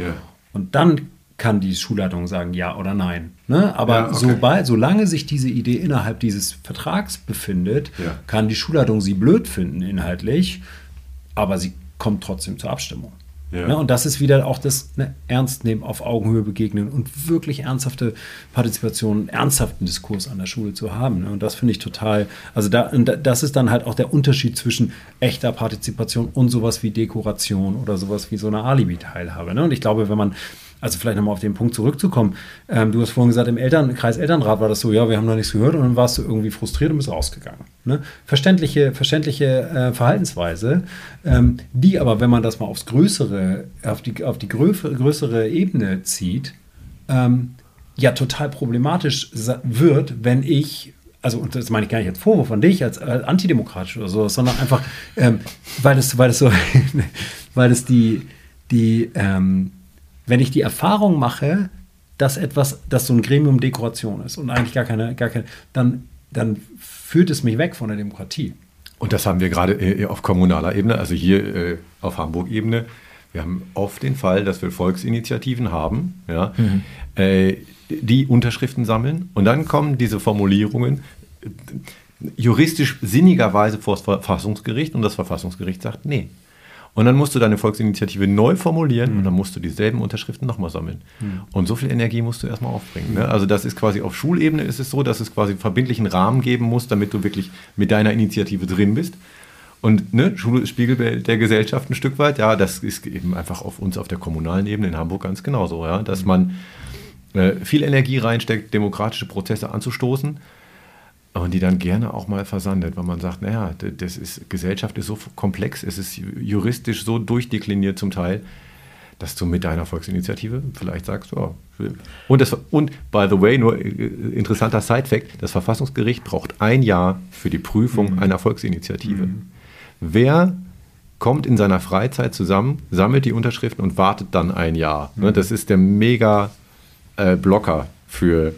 Ja. Und dann kann die Schulleitung sagen ja oder nein. Ne? Aber ja, okay. sobald, solange sich diese Idee innerhalb dieses Vertrags befindet, ja. kann die Schulleitung sie blöd finden inhaltlich, aber sie kommt trotzdem zur Abstimmung. Ja. Ne, und das ist wieder auch das ne, Ernst nehmen, auf Augenhöhe begegnen und wirklich ernsthafte Partizipation, ernsthaften Diskurs an der Schule zu haben. Ne? Und das finde ich total, also da, das ist dann halt auch der Unterschied zwischen echter Partizipation und sowas wie Dekoration oder sowas wie so eine Alibi-Teilhabe. Ne? Und ich glaube, wenn man also vielleicht nochmal auf den Punkt zurückzukommen. Ähm, du hast vorhin gesagt, im Eltern, Kreis Elternrat war das so, ja, wir haben noch nichts gehört und dann warst du irgendwie frustriert und bist rausgegangen. Ne? Verständliche, verständliche äh, Verhaltensweise, ähm, die aber, wenn man das mal aufs größere, auf die, auf die größere, Ebene zieht, ähm, ja total problematisch wird, wenn ich also und das meine ich gar nicht als Vorwurf an dich, als, als antidemokratisch oder so, sondern einfach, ähm, weil es, weil es so, weil es die, die, ähm, wenn ich die Erfahrung mache, dass etwas, dass so ein Gremium Dekoration ist und eigentlich gar keine, gar keine, dann, dann führt es mich weg von der Demokratie. Und das haben wir gerade äh, auf kommunaler Ebene, also hier äh, auf Hamburg-Ebene. Wir haben oft den Fall, dass wir Volksinitiativen haben, ja, mhm. äh, die Unterschriften sammeln und dann kommen diese Formulierungen äh, juristisch sinnigerweise vor das Verfassungsgericht und das Verfassungsgericht sagt, nee, und dann musst du deine Volksinitiative neu formulieren mhm. und dann musst du dieselben Unterschriften nochmal sammeln. Mhm. Und so viel Energie musst du erstmal aufbringen. Ne? Also das ist quasi auf Schulebene ist es so, dass es quasi einen verbindlichen Rahmen geben muss, damit du wirklich mit deiner Initiative drin bist. Und ne, Schule ist Spiegelbild der Gesellschaft ein Stück weit. Ja, das ist eben einfach auf uns auf der kommunalen Ebene in Hamburg ganz genauso. Ja? Dass man äh, viel Energie reinsteckt, demokratische Prozesse anzustoßen und die dann gerne auch mal versandet, weil man sagt, naja, das ist, Gesellschaft ist so komplex, es ist juristisch so durchdekliniert zum Teil, dass du mit deiner Volksinitiative vielleicht sagst, oh, und, das, und by the way, nur äh, interessanter Side-Fact, das Verfassungsgericht braucht ein Jahr für die Prüfung mhm. einer Volksinitiative. Mhm. Wer kommt in seiner Freizeit zusammen, sammelt die Unterschriften und wartet dann ein Jahr? Ne, mhm. Das ist der mega äh, Blocker für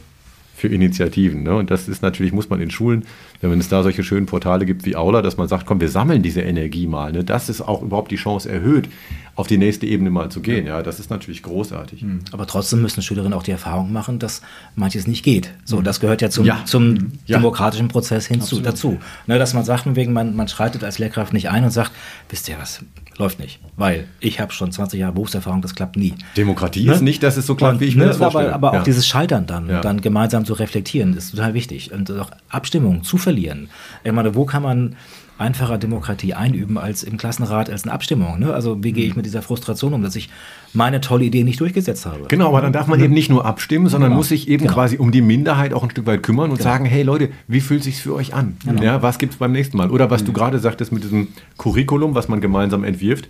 für Initiativen. Ne? Und das ist natürlich, muss man in Schulen, wenn es da solche schönen Portale gibt wie Aula, dass man sagt, komm, wir sammeln diese Energie mal. Ne? Das ist auch überhaupt die Chance erhöht, auf die nächste Ebene mal zu gehen. Ja, das ist natürlich großartig. Hm. Aber trotzdem müssen Schülerinnen auch die Erfahrung machen, dass manches nicht geht. So, hm. das gehört ja zum, ja. zum ja. demokratischen Prozess hinzu, dazu. Ne, dass man sagt, wegen man, man schreitet als Lehrkraft nicht ein und sagt, wisst ihr was, läuft nicht. Weil ich habe schon 20 Jahre Berufserfahrung, das klappt nie. Demokratie ne? ist nicht, dass es so klappt, wie ich mir ne, das vorstelle. Aber, aber auch dieses Scheitern dann, dann gemeinsam zu reflektieren, ist total wichtig. Und auch Abstimmung zu verlieren. Ich meine, wo kann man einfacher Demokratie einüben als im Klassenrat, als eine Abstimmung. Ne? Also wie gehe ich mit dieser Frustration um, dass ich meine tolle Idee nicht durchgesetzt habe? Genau, aber dann darf man eben nicht nur abstimmen, sondern genau. muss sich eben genau. quasi um die Minderheit auch ein Stück weit kümmern und genau. sagen, hey Leute, wie fühlt sich für euch an? Genau. Ja, was gibt es beim nächsten Mal? Oder was mhm. du gerade sagtest mit diesem Curriculum, was man gemeinsam entwirft,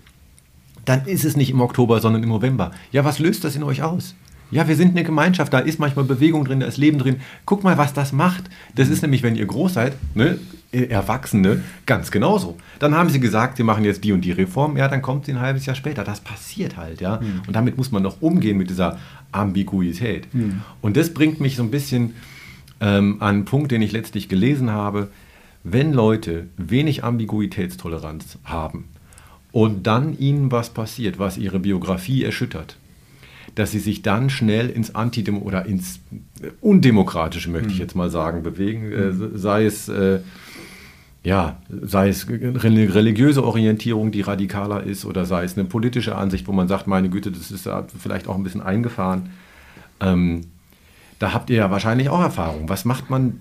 dann ist es nicht im Oktober, sondern im November. Ja, was löst das in euch aus? Ja, wir sind eine Gemeinschaft, da ist manchmal Bewegung drin, da ist Leben drin. Guck mal, was das macht. Das ist nämlich, wenn ihr groß seid, ne, Erwachsene, ganz genauso. Dann haben sie gesagt, sie machen jetzt die und die Reform, ja, dann kommt sie ein halbes Jahr später. Das passiert halt, ja. Mhm. Und damit muss man noch umgehen mit dieser Ambiguität. Mhm. Und das bringt mich so ein bisschen ähm, an einen Punkt, den ich letztlich gelesen habe. Wenn Leute wenig Ambiguitätstoleranz haben und dann ihnen was passiert, was ihre Biografie erschüttert, dass sie sich dann schnell ins Antidemo oder ins Undemokratische, möchte ich hm. jetzt mal sagen, bewegen, äh, hm. sei es äh, ja, sei es eine religiöse Orientierung, die radikaler ist, oder sei es eine politische Ansicht, wo man sagt, meine Güte, das ist vielleicht auch ein bisschen eingefahren. Ähm, da habt ihr ja wahrscheinlich auch Erfahrung. Was macht man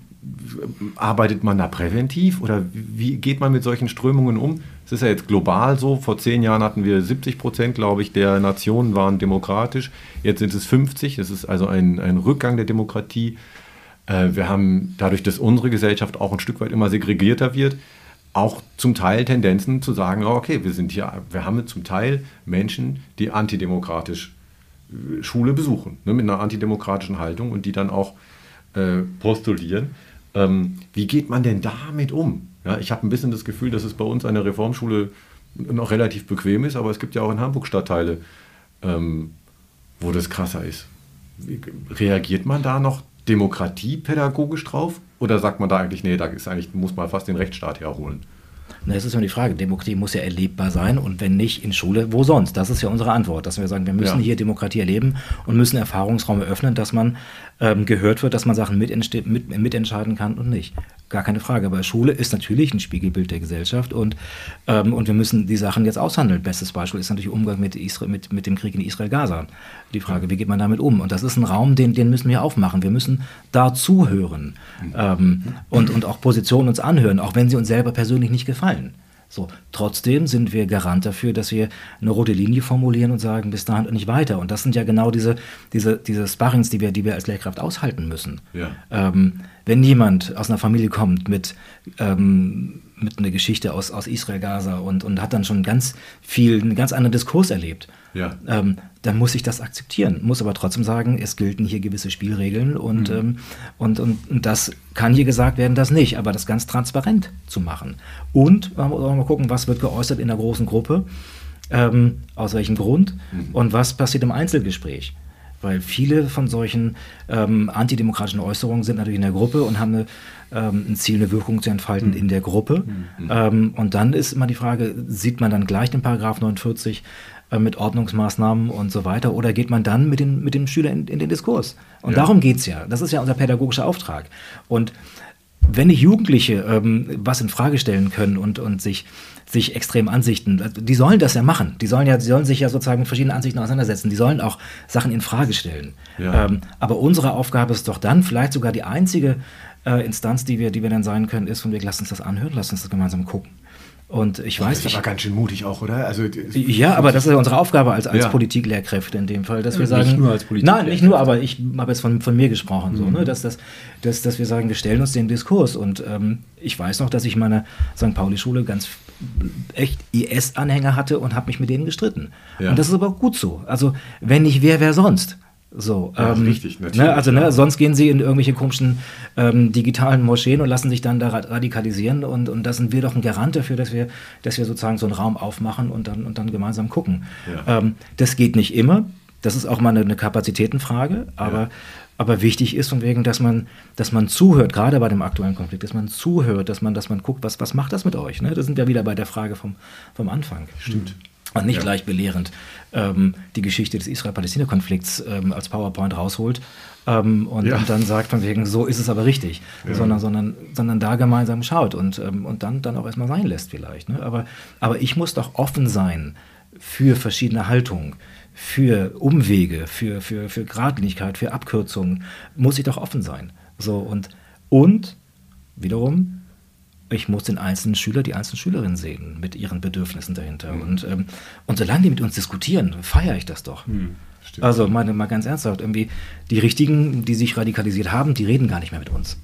arbeitet man da präventiv oder wie geht man mit solchen Strömungen um? Es ist ja jetzt global so. Vor zehn Jahren hatten wir 70 Prozent, glaube ich, der Nationen waren demokratisch. Jetzt sind es 50. Es ist also ein, ein Rückgang der Demokratie. Äh, wir haben dadurch, dass unsere Gesellschaft auch ein Stück weit immer segregierter wird, auch zum Teil Tendenzen zu sagen, oh, okay, wir sind hier, wir haben zum Teil Menschen, die antidemokratisch äh, Schule besuchen, ne, mit einer antidemokratischen Haltung und die dann auch äh, postulieren. Ähm, wie geht man denn damit um? Ja, ich habe ein bisschen das Gefühl, dass es bei uns eine Reformschule noch relativ bequem ist, aber es gibt ja auch in Hamburg Stadtteile, ähm, wo das krasser ist. Wie, reagiert man da noch demokratiepädagogisch drauf? Oder sagt man da eigentlich, nee, da ist eigentlich, muss man fast den Rechtsstaat herholen? Na, das ist ja die Frage. Demokratie muss ja erlebbar sein und wenn nicht in Schule, wo sonst? Das ist ja unsere Antwort, dass wir sagen, wir müssen ja. hier Demokratie erleben und müssen Erfahrungsraum eröffnen, dass man ähm, gehört wird, dass man Sachen mit, mit, mitentscheiden kann und nicht. Gar keine Frage. Aber Schule ist natürlich ein Spiegelbild der Gesellschaft und, ähm, und wir müssen die Sachen jetzt aushandeln. Bestes Beispiel ist natürlich Umgang mit, Israel, mit, mit dem Krieg in Israel-Gaza. Die Frage, wie geht man damit um? Und das ist ein Raum, den, den müssen wir aufmachen. Wir müssen da zuhören ähm, und, und auch Positionen uns anhören, auch wenn sie uns selber persönlich nicht gefallen. So, trotzdem sind wir Garant dafür, dass wir eine rote Linie formulieren und sagen, bis dahin und nicht weiter. Und das sind ja genau diese, diese, diese Sparrings, die wir, die wir als Lehrkraft aushalten müssen. Ja. Ähm, wenn jemand aus einer Familie kommt mit, ähm, mit einer Geschichte aus, aus Israel, Gaza und, und hat dann schon ganz viel, einen ganz anderen Diskurs erlebt, ja. ähm, dann muss ich das akzeptieren, muss aber trotzdem sagen, es gelten hier gewisse Spielregeln und, mhm. ähm, und, und, und, das kann hier gesagt werden, das nicht, aber das ganz transparent zu machen. Und man muss auch mal gucken, was wird geäußert in der großen Gruppe, ähm, aus welchem Grund mhm. und was passiert im Einzelgespräch. Weil viele von solchen ähm, antidemokratischen Äußerungen sind natürlich in der Gruppe und haben eine, ähm, ein Ziel, eine Wirkung zu entfalten mhm. in der Gruppe. Mhm. Ähm, und dann ist immer die Frage, sieht man dann gleich den Paragraph 49 äh, mit Ordnungsmaßnahmen und so weiter oder geht man dann mit, den, mit dem Schüler in, in den Diskurs? Und ja. darum geht es ja. Das ist ja unser pädagogischer Auftrag. Und wenn nicht Jugendliche ähm, was in Frage stellen können und, und sich, sich extrem Ansichten, die sollen das ja machen. Die sollen ja, die sollen sich ja sozusagen mit verschiedenen Ansichten auseinandersetzen. Die sollen auch Sachen in Frage stellen. Ja. Ähm, aber unsere Aufgabe ist doch dann, vielleicht sogar die einzige äh, Instanz, die wir, die wir dann sein können, ist von wir, lass uns das anhören, lass uns das gemeinsam gucken. Und ich weiß. Das ist aber ganz schön mutig auch, oder? Also, ja, aber das ist ja unsere Aufgabe als, als ja. Politiklehrkräfte in dem Fall, dass wir sagen. Nicht nur als Politik. Nein, nicht nur, aber ich habe jetzt von, von mir gesprochen, mhm. so, ne, dass, dass, dass, dass wir sagen, wir stellen uns den Diskurs. Und ähm, ich weiß noch, dass ich meine St. Pauli-Schule ganz echt IS-Anhänger hatte und habe mich mit denen gestritten. Ja. Und das ist aber gut so. Also, wenn nicht wer, wer sonst? So, ja, ähm, richtig, natürlich. Ne, also, ne, sonst gehen sie in irgendwelche komischen ähm, digitalen Moscheen und lassen sich dann da radikalisieren und, und da sind wir doch ein Garant dafür, dass wir, dass wir sozusagen so einen Raum aufmachen und dann, und dann gemeinsam gucken. Ja. Ähm, das geht nicht immer. Das ist auch mal eine, eine Kapazitätenfrage, aber, ja. aber wichtig ist von wegen, dass man, dass man zuhört, gerade bei dem aktuellen Konflikt, dass man zuhört, dass man, dass man guckt, was, was macht das mit euch? Ne? Da sind wir wieder bei der Frage vom, vom Anfang. Stimmt. Und nicht ja. gleich belehrend ähm, die Geschichte des Israel-Palästina-Konflikts ähm, als PowerPoint rausholt ähm, und, ja. und, dann sagt von wegen, so ist es aber richtig, ja. sondern, sondern, sondern da gemeinsam schaut und, ähm, und dann, dann auch erstmal sein lässt vielleicht. Ne? Aber, aber ich muss doch offen sein für verschiedene Haltungen, für Umwege, für, für, für Gradlinigkeit, für Abkürzungen, muss ich doch offen sein. So, und, und wiederum ich muss den einzelnen Schüler, die einzelnen Schülerinnen sehen mit ihren Bedürfnissen dahinter. Mhm. Und, ähm, und solange die mit uns diskutieren, feiere ich das doch. Mhm, also mal, mal ganz ernsthaft, irgendwie die Richtigen, die sich radikalisiert haben, die reden gar nicht mehr mit uns.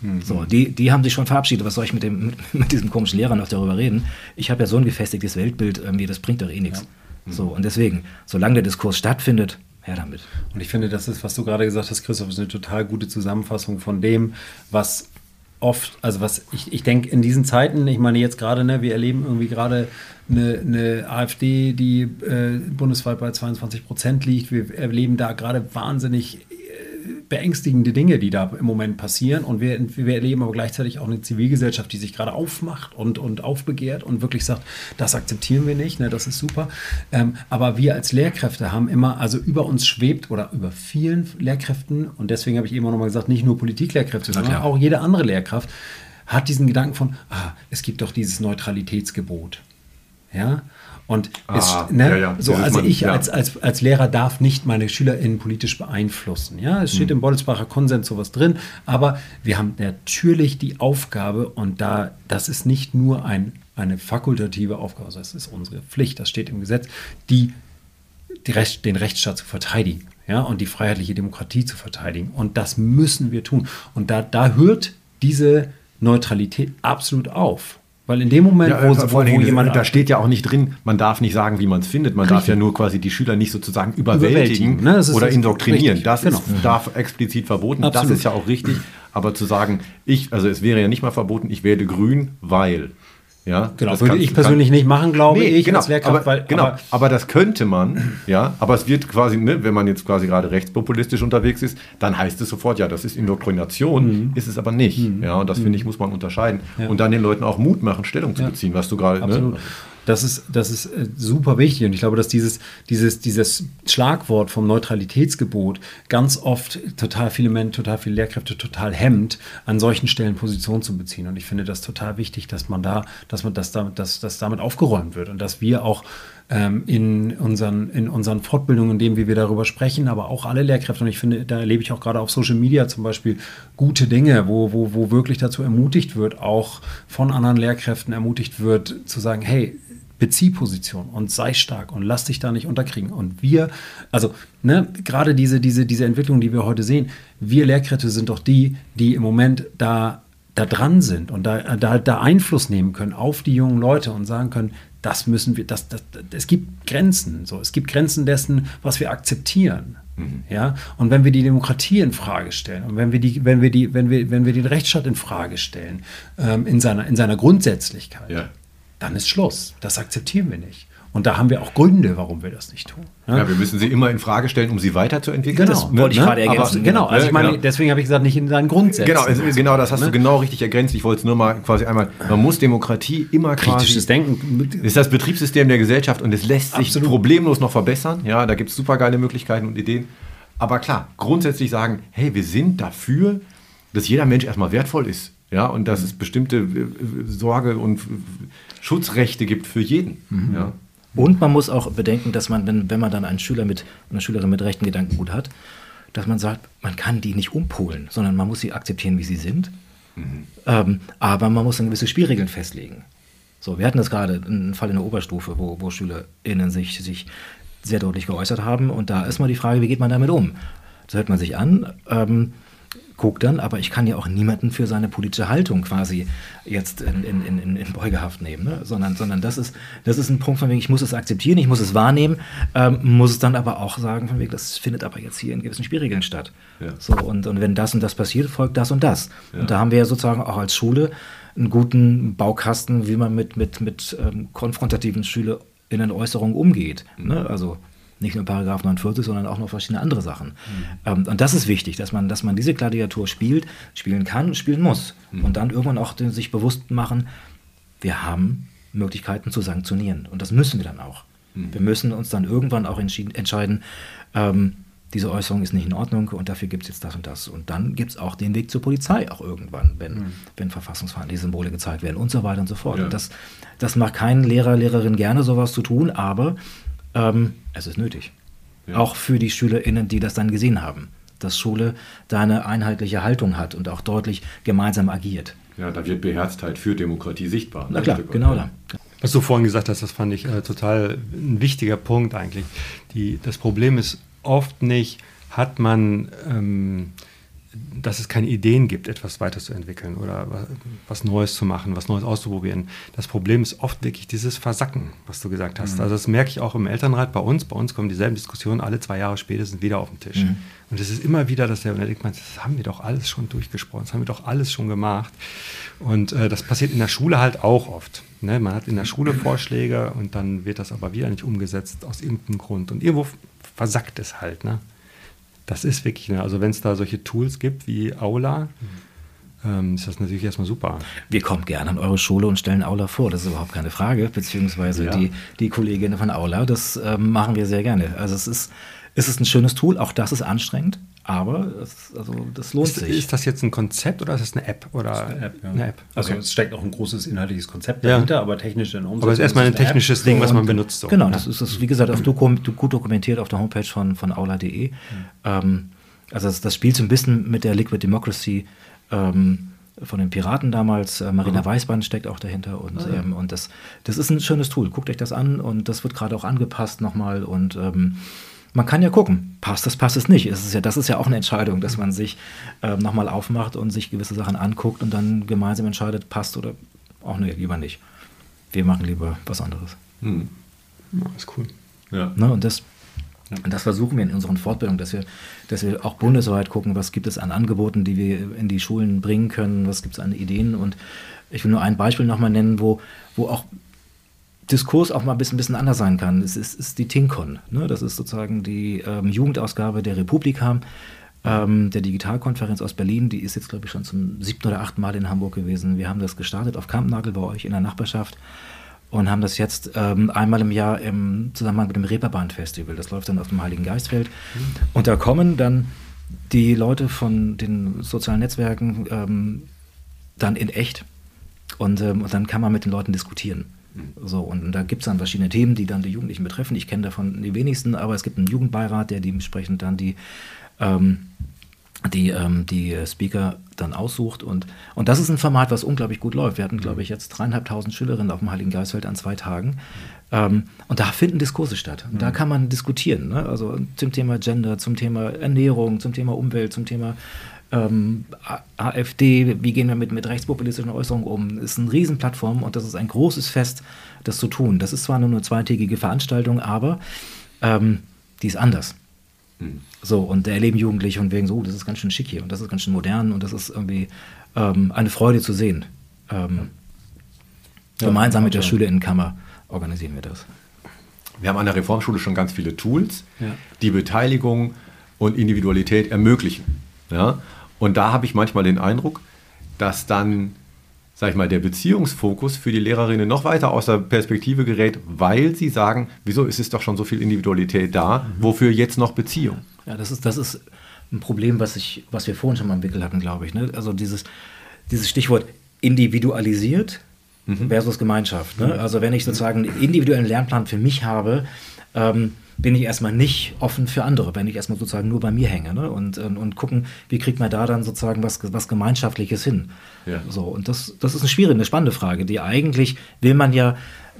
Mhm. So, die, die haben sich schon verabschiedet. Was soll ich mit, dem, mit, mit diesem komischen Lehrer noch darüber reden? Ich habe ja so ein gefestigtes Weltbild, irgendwie, das bringt doch eh nichts. Ja. So, und deswegen, solange der Diskurs stattfindet, her damit. Und ich finde, das ist, was du gerade gesagt hast, Christoph, ist eine total gute Zusammenfassung von dem, was oft, also was ich, ich denke in diesen Zeiten, ich meine jetzt gerade, ne, wir erleben irgendwie gerade eine, eine AfD, die äh, bundesweit bei 22 Prozent liegt. Wir erleben da gerade wahnsinnig beängstigende Dinge, die da im Moment passieren. Und wir, wir erleben aber gleichzeitig auch eine Zivilgesellschaft, die sich gerade aufmacht und, und aufbegehrt und wirklich sagt, das akzeptieren wir nicht, ne, das ist super. Ähm, aber wir als Lehrkräfte haben immer, also über uns schwebt oder über vielen Lehrkräften, und deswegen habe ich eben auch nochmal gesagt, nicht nur Politiklehrkräfte, sondern auch jede andere Lehrkraft, hat diesen Gedanken von, ah, es gibt doch dieses Neutralitätsgebot. Ja, und ah, es, ne, ja, ja. so, also man, ich ja. als, als, als Lehrer darf nicht meine SchülerInnen politisch beeinflussen. Ja, es steht hm. im Bollesbacher Konsens sowas drin, aber wir haben natürlich die Aufgabe und da, das ist nicht nur ein, eine fakultative Aufgabe, das ist unsere Pflicht, das steht im Gesetz, die, die Recht, den Rechtsstaat zu verteidigen. Ja, und die freiheitliche Demokratie zu verteidigen. Und das müssen wir tun. Und da, da hört diese Neutralität absolut auf. Weil in dem Moment, ja, wo, wo, wo jemand. Da steht ja auch nicht drin, man darf nicht sagen, wie man es findet. Man Richtig. darf ja nur quasi die Schüler nicht sozusagen überwältigen, überwältigen ne? oder indoktrinieren. Richtig. Das genau. ist, darf explizit verboten. Absolut. Das ist ja auch richtig. Aber zu sagen, ich, also es wäre ja nicht mal verboten, ich werde grün, weil. Ja, genau, das würde ich persönlich kann, nicht machen, glaube nee, ich, genau, als Lehrkraft. Aber, weil, genau, aber, aber, das könnte man, ja, aber es wird quasi, ne, wenn man jetzt quasi gerade rechtspopulistisch unterwegs ist, dann heißt es sofort, ja, das ist Indoktrination, mhm. ist es aber nicht. Mhm. Ja, und das mhm. finde ich, muss man unterscheiden. Ja. Und dann den Leuten auch Mut machen, Stellung zu ja. beziehen, was du gerade. Ne? Das ist, das ist äh, super wichtig. Und ich glaube, dass dieses, dieses, dieses Schlagwort vom Neutralitätsgebot ganz oft total viele Menschen, total viele Lehrkräfte total hemmt, an solchen Stellen Position zu beziehen. Und ich finde das total wichtig, dass man da, dass man das damit, dass, dass damit aufgeräumt wird und dass wir auch ähm, in, unseren, in unseren Fortbildungen, in denen wir darüber sprechen, aber auch alle Lehrkräfte. Und ich finde, da erlebe ich auch gerade auf Social Media zum Beispiel gute Dinge, wo, wo, wo wirklich dazu ermutigt wird, auch von anderen Lehrkräften ermutigt wird, zu sagen, hey, bezieh Position und sei stark und lass dich da nicht unterkriegen. Und wir, also ne, gerade diese, diese, diese Entwicklung, die wir heute sehen, wir Lehrkräfte sind doch die, die im Moment da, da dran sind und da, da, da Einfluss nehmen können auf die jungen Leute und sagen können, das müssen wir, das, das, das, es gibt Grenzen, so, es gibt Grenzen dessen, was wir akzeptieren. Mhm. Ja, und wenn wir die Demokratie in Frage stellen und wenn wir die, wenn wir die, wenn wir, wenn wir den Rechtsstaat in Frage stellen, ähm, in seiner, in seiner Grundsätzlichkeit, ja dann ist Schluss. Das akzeptieren wir nicht. Und da haben wir auch Gründe, warum wir das nicht tun. Ja, ja wir müssen sie immer in Frage stellen, um sie weiterzuentwickeln. Genau, das wollte ich ne? gerade ergänzen. Aber, genau, also ich meine, genau. deswegen habe ich gesagt, nicht in seinen Grundsätzen. Genau, also, genau, das hast ne? du genau richtig ergänzt. Ich wollte es nur mal quasi einmal, man muss Demokratie immer quasi... Kritisches Denken. ist das Betriebssystem der Gesellschaft und es lässt sich Absolut. problemlos noch verbessern. Ja, da gibt es super geile Möglichkeiten und Ideen. Aber klar, grundsätzlich sagen, hey, wir sind dafür, dass jeder Mensch erstmal wertvoll ist. Ja, und dass es bestimmte äh, Sorge und Schutzrechte gibt für jeden. Mhm. Ja. Und man muss auch bedenken, dass man, wenn, wenn man dann einen Schüler mit, eine Schülerin mit rechten Gedankengut hat, dass man sagt, man kann die nicht umpolen, sondern man muss sie akzeptieren, wie sie sind. Mhm. Ähm, aber man muss dann gewisse Spielregeln festlegen. So, wir hatten das gerade, einen Fall in der Oberstufe, wo, wo SchülerInnen sich, sich sehr deutlich geäußert haben. Und da ist mal die Frage, wie geht man damit um? Das hört man sich an. Ähm, guckt dann, aber ich kann ja auch niemanden für seine politische Haltung quasi jetzt in, in, in, in Beugehaft nehmen, ne? sondern, sondern das, ist, das ist ein Punkt von wegen, ich muss es akzeptieren, ich muss es wahrnehmen, ähm, muss es dann aber auch sagen, von wegen, das findet aber jetzt hier in gewissen Spielregeln statt. Ja. So, und, und wenn das und das passiert, folgt das und das. Ja. Und da haben wir ja sozusagen auch als Schule einen guten Baukasten, wie man mit, mit, mit ähm, konfrontativen SchülerInnen Äußerungen umgeht. Mhm. Ne? Also nicht nur Paragraph 49, sondern auch noch verschiedene andere Sachen. Mhm. Ähm, und das ist wichtig, dass man, dass man diese Gladiatur spielt, spielen kann, spielen muss. Mhm. Und dann irgendwann auch sich bewusst machen, wir haben Möglichkeiten zu sanktionieren. Und das müssen wir dann auch. Mhm. Wir müssen uns dann irgendwann auch entscheiden, ähm, diese Äußerung ist nicht in Ordnung und dafür gibt es jetzt das und das. Und dann gibt es auch den Weg zur Polizei auch irgendwann, wenn, mhm. wenn verfassungsfeindliche Symbole gezeigt werden und so weiter und so fort. Ja. Und das, das macht kein Lehrer, Lehrerin gerne, sowas zu tun, aber ähm, es ist nötig. Ja. Auch für die SchülerInnen, die das dann gesehen haben. Dass Schule da eine einheitliche Haltung hat und auch deutlich gemeinsam agiert. Ja, da wird Beherztheit für Demokratie sichtbar. Na klar, genau da. Was du vorhin gesagt hast, das fand ich äh, total ein wichtiger Punkt eigentlich. Die, das Problem ist oft nicht, hat man ähm, dass es keine Ideen gibt, etwas weiterzuentwickeln oder was Neues zu machen, was Neues auszuprobieren. Das Problem ist oft wirklich dieses Versacken, was du gesagt hast. Mhm. Also das merke ich auch im Elternrat bei uns. Bei uns kommen dieselben Diskussionen alle zwei Jahre spätestens wieder auf den Tisch. Mhm. Und es ist immer wieder dasselbe. Und da denkt man, das haben wir doch alles schon durchgesprochen, das haben wir doch alles schon gemacht. Und äh, das passiert in der Schule halt auch oft. Ne? Man hat in der Schule Vorschläge und dann wird das aber wieder nicht umgesetzt aus irgendeinem Grund. Und irgendwo versackt es halt. Ne? Das ist wirklich, ne, also wenn es da solche Tools gibt wie Aula, ähm, ist das natürlich erstmal super. Wir kommen gerne an eure Schule und stellen Aula vor, das ist überhaupt keine Frage, beziehungsweise ja. die, die Kolleginnen von Aula, das ähm, machen wir sehr gerne. Also es ist, es ist ein schönes Tool, auch das ist anstrengend, aber es, also das lohnt ist, sich. Ist das jetzt ein Konzept oder ist das eine App? Oder eine App, ja. eine App. Also es steckt auch ein großes inhaltliches Konzept dahinter, ja. aber technisch in Umsetzung. Aber es ist erstmal ein technisches App. Ding, was man benutzt. So. Genau, das ist das, wie gesagt, auf Dokum, gut dokumentiert auf der Homepage von, von aula.de. Mhm. Ähm, also das, das, spielt so ein bisschen mit der Liquid Democracy ähm, von den Piraten damals. Äh, Marina mhm. Weißband steckt auch dahinter und, mhm. ähm, und das, das ist ein schönes Tool. Guckt euch das an und das wird gerade auch angepasst nochmal und ähm, man kann ja gucken, passt das, passt es nicht. Es ist ja, das ist ja auch eine Entscheidung, dass man sich äh, nochmal aufmacht und sich gewisse Sachen anguckt und dann gemeinsam entscheidet, passt oder auch nee, lieber nicht. Wir machen lieber was anderes. Hm. Ja, ist cool. Ja. Ne, und das, und das versuchen wir in unseren Fortbildungen, dass wir, dass wir auch bundesweit gucken, was gibt es an Angeboten, die wir in die Schulen bringen können, was gibt es an Ideen. Und ich will nur ein Beispiel nochmal nennen, wo, wo auch Diskurs auch mal ein bisschen, ein bisschen anders sein kann. Es ist, ist die Tinkon. Ne? Das ist sozusagen die ähm, Jugendausgabe der Republika, ähm, der Digitalkonferenz aus Berlin. Die ist jetzt, glaube ich, schon zum siebten oder achten Mal in Hamburg gewesen. Wir haben das gestartet auf Kampnagel bei euch in der Nachbarschaft. und haben das jetzt ähm, einmal im Jahr im Zusammenhang mit dem Reeperbahn-Festival. Das läuft dann auf dem Heiligen Geistfeld. Mhm. Und da kommen dann die Leute von den sozialen Netzwerken ähm, dann in echt und, ähm, und dann kann man mit den Leuten diskutieren. Mhm. So, und da gibt es dann verschiedene Themen, die dann die Jugendlichen betreffen. Ich kenne davon die wenigsten, aber es gibt einen Jugendbeirat, der dementsprechend dann die ähm, die, ähm, die Speaker dann aussucht. Und, und das ist ein Format, was unglaublich gut läuft. Wir hatten, glaube ich, jetzt dreieinhalbtausend Schülerinnen auf dem Heiligen Geistfeld an zwei Tagen. Ähm, und da finden Diskurse statt. Und da kann man diskutieren. Ne? Also zum Thema Gender, zum Thema Ernährung, zum Thema Umwelt, zum Thema ähm, AfD, wie gehen wir mit, mit rechtspopulistischen Äußerungen um? Das ist eine Riesenplattform und das ist ein großes Fest, das zu tun. Das ist zwar nur eine zweitägige Veranstaltung, aber ähm, die ist anders. Hm. So, und da erleben Jugendliche und wegen so, oh, das ist ganz schön schick hier und das ist ganz schön modern und das ist irgendwie ähm, eine Freude zu sehen. Ähm, ja, gemeinsam mit der Schülerinnenkammer organisieren wir das. Wir haben an der Reformschule schon ganz viele Tools, ja. die Beteiligung und Individualität ermöglichen. Ja? Und da habe ich manchmal den Eindruck, dass dann sag ich mal, der Beziehungsfokus für die Lehrerinnen noch weiter aus der Perspektive gerät, weil sie sagen, wieso ist es doch schon so viel Individualität da, mhm. wofür jetzt noch Beziehung? Ja, das ist, das ist ein Problem, was, ich, was wir vorhin schon mal entwickelt hatten, glaube ich. Ne? Also dieses, dieses Stichwort individualisiert mhm. versus Gemeinschaft. Ne? Also wenn ich sozusagen einen individuellen Lernplan für mich habe, ähm, bin ich erstmal nicht offen für andere, wenn ich erstmal sozusagen nur bei mir hänge ne? und, und, und gucken, wie kriegt man da dann sozusagen was, was Gemeinschaftliches hin. Ja. So, und das, das ist eine schwierige, eine spannende Frage, die eigentlich will man ja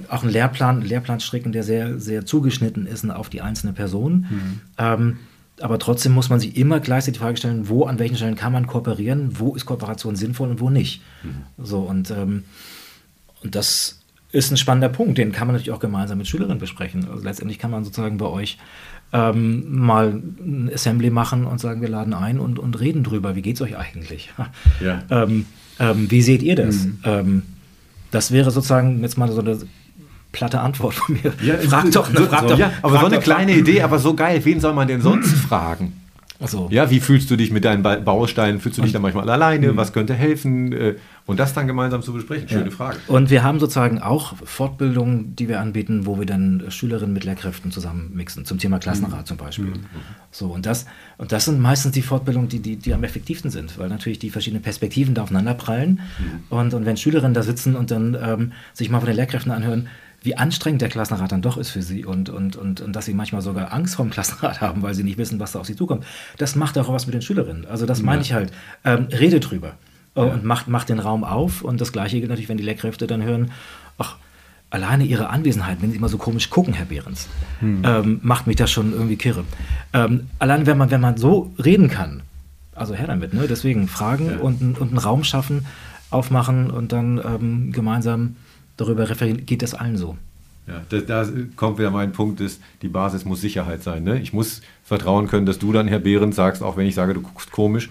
auch einen Lehrplan, einen Lehrplan stricken, der sehr, sehr zugeschnitten ist auf die einzelne Person. Mhm. Ähm, aber trotzdem muss man sich immer gleichzeitig die Frage stellen, wo, an welchen Stellen kann man kooperieren, wo ist Kooperation sinnvoll und wo nicht. Mhm. So, und, ähm, und das ist ein spannender Punkt, den kann man natürlich auch gemeinsam mit Schülerinnen besprechen. Also letztendlich kann man sozusagen bei euch ähm, mal ein Assembly machen und sagen, wir laden ein und, und reden drüber, wie geht es euch eigentlich? Ja. ähm, ähm, wie seht ihr das? Mhm. Ähm, das wäre sozusagen jetzt mal so eine platte Antwort von mir. Ja, frag doch, ne, frag so, doch. Ja, aber so eine kleine Idee, aber so geil, wen soll man denn sonst fragen? So. Ja, wie fühlst du dich mit deinen Bausteinen? Fühlst du dich dann manchmal alleine? Mhm. Was könnte helfen? Äh, und das dann gemeinsam zu besprechen. Schöne ja. Frage. Und wir haben sozusagen auch Fortbildungen, die wir anbieten, wo wir dann Schülerinnen mit Lehrkräften zusammen mixen, zum Thema Klassenrat mhm. zum Beispiel. Mhm. So, und das, und das sind meistens die Fortbildungen, die, die, die am effektivsten sind, weil natürlich die verschiedenen Perspektiven da aufeinander prallen. Mhm. Und, und wenn Schülerinnen da sitzen und dann ähm, sich mal von den Lehrkräften anhören, wie anstrengend der Klassenrat dann doch ist für sie und, und, und, und dass sie manchmal sogar Angst vor dem Klassenrat haben, weil sie nicht wissen, was da auf sie zukommt. Das macht auch was mit den Schülerinnen. Also das meine ich halt. Ähm, rede drüber ja. und macht, macht den Raum auf. Und das Gleiche gilt natürlich, wenn die Lehrkräfte dann hören, ach, alleine ihre Anwesenheit, wenn sie immer so komisch gucken, Herr Behrens, hm. ähm, macht mich das schon irgendwie kirre. Ähm, allein wenn man, wenn man so reden kann, also her damit, ne? deswegen fragen ja. und, und einen Raum schaffen, aufmachen und dann ähm, gemeinsam darüber referieren, geht das allen so. Ja, da, da, kommt wieder mein Punkt, ist, die Basis muss Sicherheit sein. Ne? Ich muss vertrauen können, dass du dann, Herr Behrens, sagst, auch wenn ich sage, du guckst komisch,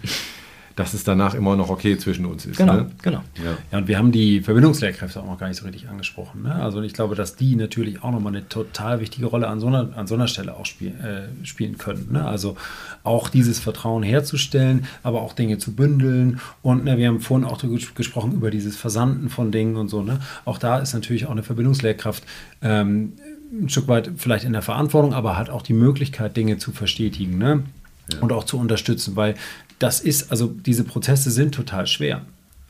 dass es danach immer noch okay zwischen uns ist. Genau, ne? genau. Ja. ja. und wir haben die Verbindungslehrkräfte auch noch gar nicht so richtig angesprochen. Ne? Also ich glaube, dass die natürlich auch nochmal eine total wichtige Rolle an so einer, an so einer Stelle auch spiel, äh, spielen können. Ne? Also auch dieses Vertrauen herzustellen, aber auch Dinge zu bündeln. Und ne, wir haben vorhin auch gesprochen über dieses Versanden von Dingen und so. Ne? Auch da ist natürlich auch eine Verbindungslehrkraft ähm, ein Stück weit vielleicht in der Verantwortung, aber hat auch die Möglichkeit, Dinge zu verstetigen. Ne? Ja. und auch zu unterstützen, weil das ist, also diese Prozesse sind total schwer.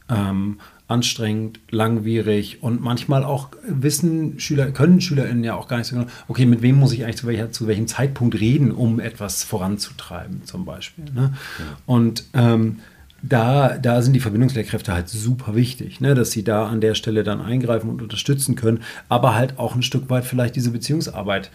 Ähm, anstrengend, langwierig und manchmal auch wissen Schüler, können SchülerInnen ja auch gar nicht so genau, okay, mit wem muss ich eigentlich zu, welcher, zu welchem Zeitpunkt reden, um etwas voranzutreiben, zum Beispiel. Ne? Ja. Und ähm, da, da sind die Verbindungslehrkräfte halt super wichtig, ne? dass sie da an der Stelle dann eingreifen und unterstützen können, aber halt auch ein Stück weit vielleicht diese Beziehungsarbeit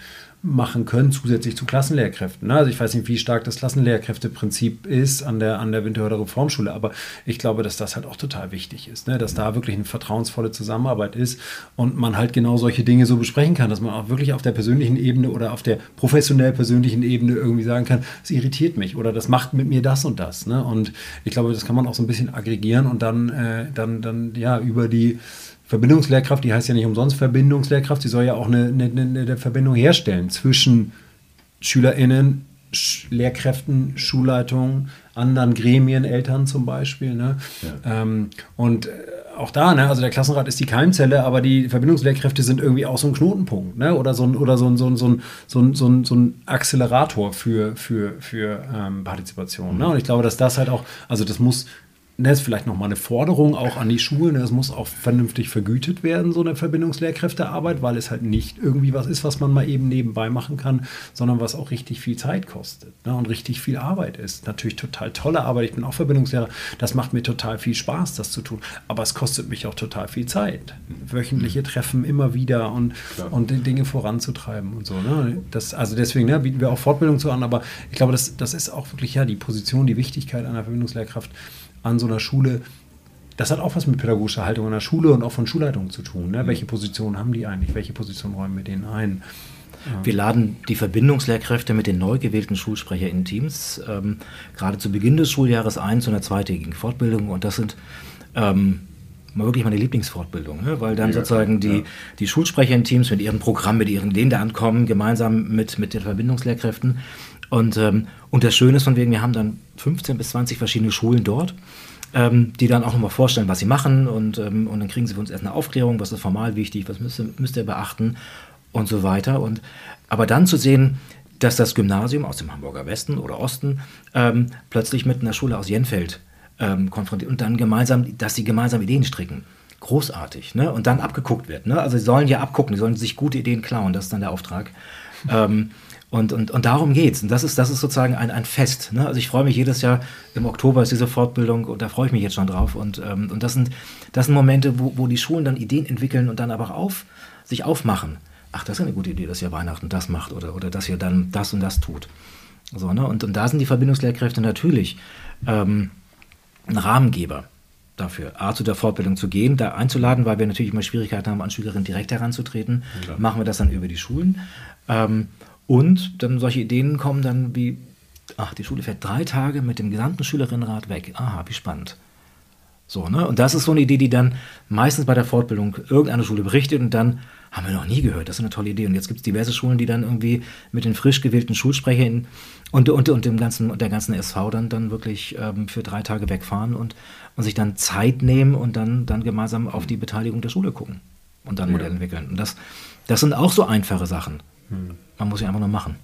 machen können, zusätzlich zu Klassenlehrkräften. Ne? Also ich weiß nicht, wie stark das Klassenlehrkräfteprinzip ist an der, an der Winterhörder Reformschule, aber ich glaube, dass das halt auch total wichtig ist, ne? dass da wirklich eine vertrauensvolle Zusammenarbeit ist und man halt genau solche Dinge so besprechen kann, dass man auch wirklich auf der persönlichen Ebene oder auf der professionell persönlichen Ebene irgendwie sagen kann, es irritiert mich oder das macht mit mir das und das. Ne? Und ich glaube, das kann man auch so ein bisschen aggregieren und dann, äh, dann, dann ja über die Verbindungslehrkraft, die heißt ja nicht umsonst Verbindungslehrkraft, sie soll ja auch eine, eine, eine Verbindung herstellen zwischen SchülerInnen Lehrkräften, Schulleitungen, anderen Gremien, Eltern zum Beispiel. Ne? Ja. Ähm, und äh, auch da, ne, also der Klassenrat ist die Keimzelle, aber die Verbindungslehrkräfte sind irgendwie auch so ein Knotenpunkt, ne? Oder so ein, oder so ein, so ein, so ein, so ein, so ein, so ein Accelerator für, für, für ähm, Partizipation. Mhm. Ne? Und ich glaube, dass das halt auch, also das muss das ne, ist vielleicht nochmal eine Forderung auch an die Schulen. Es muss auch vernünftig vergütet werden, so eine Verbindungslehrkräftearbeit, weil es halt nicht irgendwie was ist, was man mal eben nebenbei machen kann, sondern was auch richtig viel Zeit kostet ne? und richtig viel Arbeit ist. Natürlich total tolle Arbeit. Ich bin auch Verbindungslehrer. Das macht mir total viel Spaß, das zu tun. Aber es kostet mich auch total viel Zeit. Wöchentliche Treffen immer wieder und, und die Dinge voranzutreiben und so. Ne? Das, also deswegen ne, bieten wir auch Fortbildung zu an. Aber ich glaube, das, das ist auch wirklich ja die Position, die Wichtigkeit einer Verbindungslehrkraft an so einer Schule, das hat auch was mit pädagogischer Haltung an der Schule und auch von Schulleitungen zu tun. Ne? Mhm. Welche Position haben die eigentlich? Welche Position räumen wir denen ein? Wir laden die Verbindungslehrkräfte mit den neu gewählten Schulsprecher in Teams ähm, gerade zu Beginn des Schuljahres ein zu einer zweitägigen Fortbildung und das sind ähm, wirklich meine Lieblingsfortbildung, ne? weil dann ja, sozusagen die, ja. die Schulsprecher in Teams mit ihrem Programm, mit ihren Ideen da ankommen, gemeinsam mit, mit den Verbindungslehrkräften und, ähm, und das Schöne ist von wegen, wir haben dann 15 bis 20 verschiedene Schulen dort, ähm, die dann auch nochmal vorstellen, was sie machen und, ähm, und dann kriegen sie von uns erst eine Aufklärung, was ist formal wichtig, was müsst ihr, müsst ihr beachten und so weiter. Und, aber dann zu sehen, dass das Gymnasium aus dem Hamburger Westen oder Osten ähm, plötzlich mit einer Schule aus Jenfeld ähm, konfrontiert und dann gemeinsam, dass sie gemeinsam Ideen stricken. Großartig, ne? Und dann abgeguckt wird. Ne? Also sie sollen ja abgucken, die sollen sich gute Ideen klauen, das ist dann der Auftrag. ähm, und, und, und darum geht's. Und das ist, das ist sozusagen ein, ein Fest. Ne? Also ich freue mich jedes Jahr, im Oktober ist diese Fortbildung und da freue ich mich jetzt schon drauf. Und, ähm, und das, sind, das sind Momente, wo, wo die Schulen dann Ideen entwickeln und dann aber auf, sich aufmachen. Ach, das ist eine gute Idee, dass ihr Weihnachten das macht oder, oder dass ihr dann das und das tut. So, ne? und, und da sind die Verbindungslehrkräfte natürlich ähm, ein Rahmengeber dafür, A, zu der Fortbildung zu gehen, da einzuladen, weil wir natürlich immer Schwierigkeiten haben, an Schülerinnen direkt heranzutreten. Ja. Machen wir das dann über die Schulen. Ähm, und dann solche Ideen kommen dann wie, ach, die Schule fährt drei Tage mit dem gesamten Schülerinnenrat weg. Aha, wie spannend. So, ne? Und das ist so eine Idee, die dann meistens bei der Fortbildung irgendeine Schule berichtet und dann haben wir noch nie gehört. Das ist eine tolle Idee. Und jetzt gibt es diverse Schulen, die dann irgendwie mit den frisch gewählten Schulsprechern und, und, und dem ganzen, der ganzen SV dann, dann wirklich ähm, für drei Tage wegfahren und, und sich dann Zeit nehmen und dann, dann gemeinsam auf die Beteiligung der Schule gucken und dann ja. Modell entwickeln. Und das, das sind auch so einfache Sachen. Hm. Man muss sie einfach nur machen.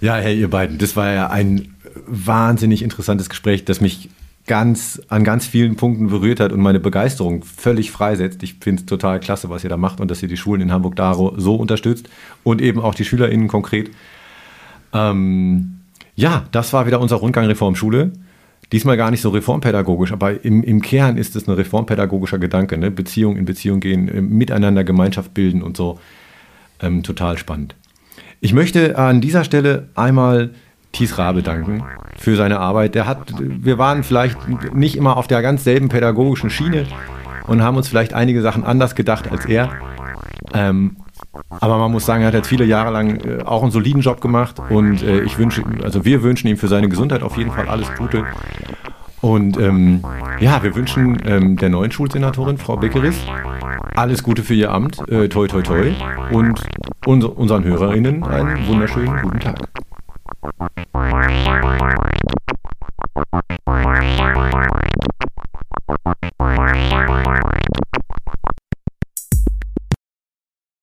Ja, hey, ihr beiden, das war ja ein wahnsinnig interessantes Gespräch, das mich ganz an ganz vielen Punkten berührt hat und meine Begeisterung völlig freisetzt. Ich finde es total klasse, was ihr da macht und dass ihr die Schulen in Hamburg da so unterstützt und eben auch die SchülerInnen konkret. Ähm, ja, das war wieder unser Rundgang Reformschule. Diesmal gar nicht so reformpädagogisch, aber im, im Kern ist es ein reformpädagogischer Gedanke. Ne? Beziehung in Beziehung gehen, äh, miteinander Gemeinschaft bilden und so ähm, total spannend. Ich möchte an dieser Stelle einmal Thies Rabe danken für seine Arbeit. Der hat, wir waren vielleicht nicht immer auf der ganz selben pädagogischen Schiene und haben uns vielleicht einige Sachen anders gedacht als er. Ähm, aber man muss sagen, er hat jetzt viele Jahre lang äh, auch einen soliden Job gemacht und äh, ich wünsche, also wir wünschen ihm für seine Gesundheit auf jeden Fall alles Gute. Und ähm, ja, wir wünschen ähm, der neuen Schulsenatorin, Frau Beckeris, alles Gute für Ihr Amt. Äh, toi, toi, toi. Und unseren Hörerinnen einen wunderschönen guten Tag. Bye.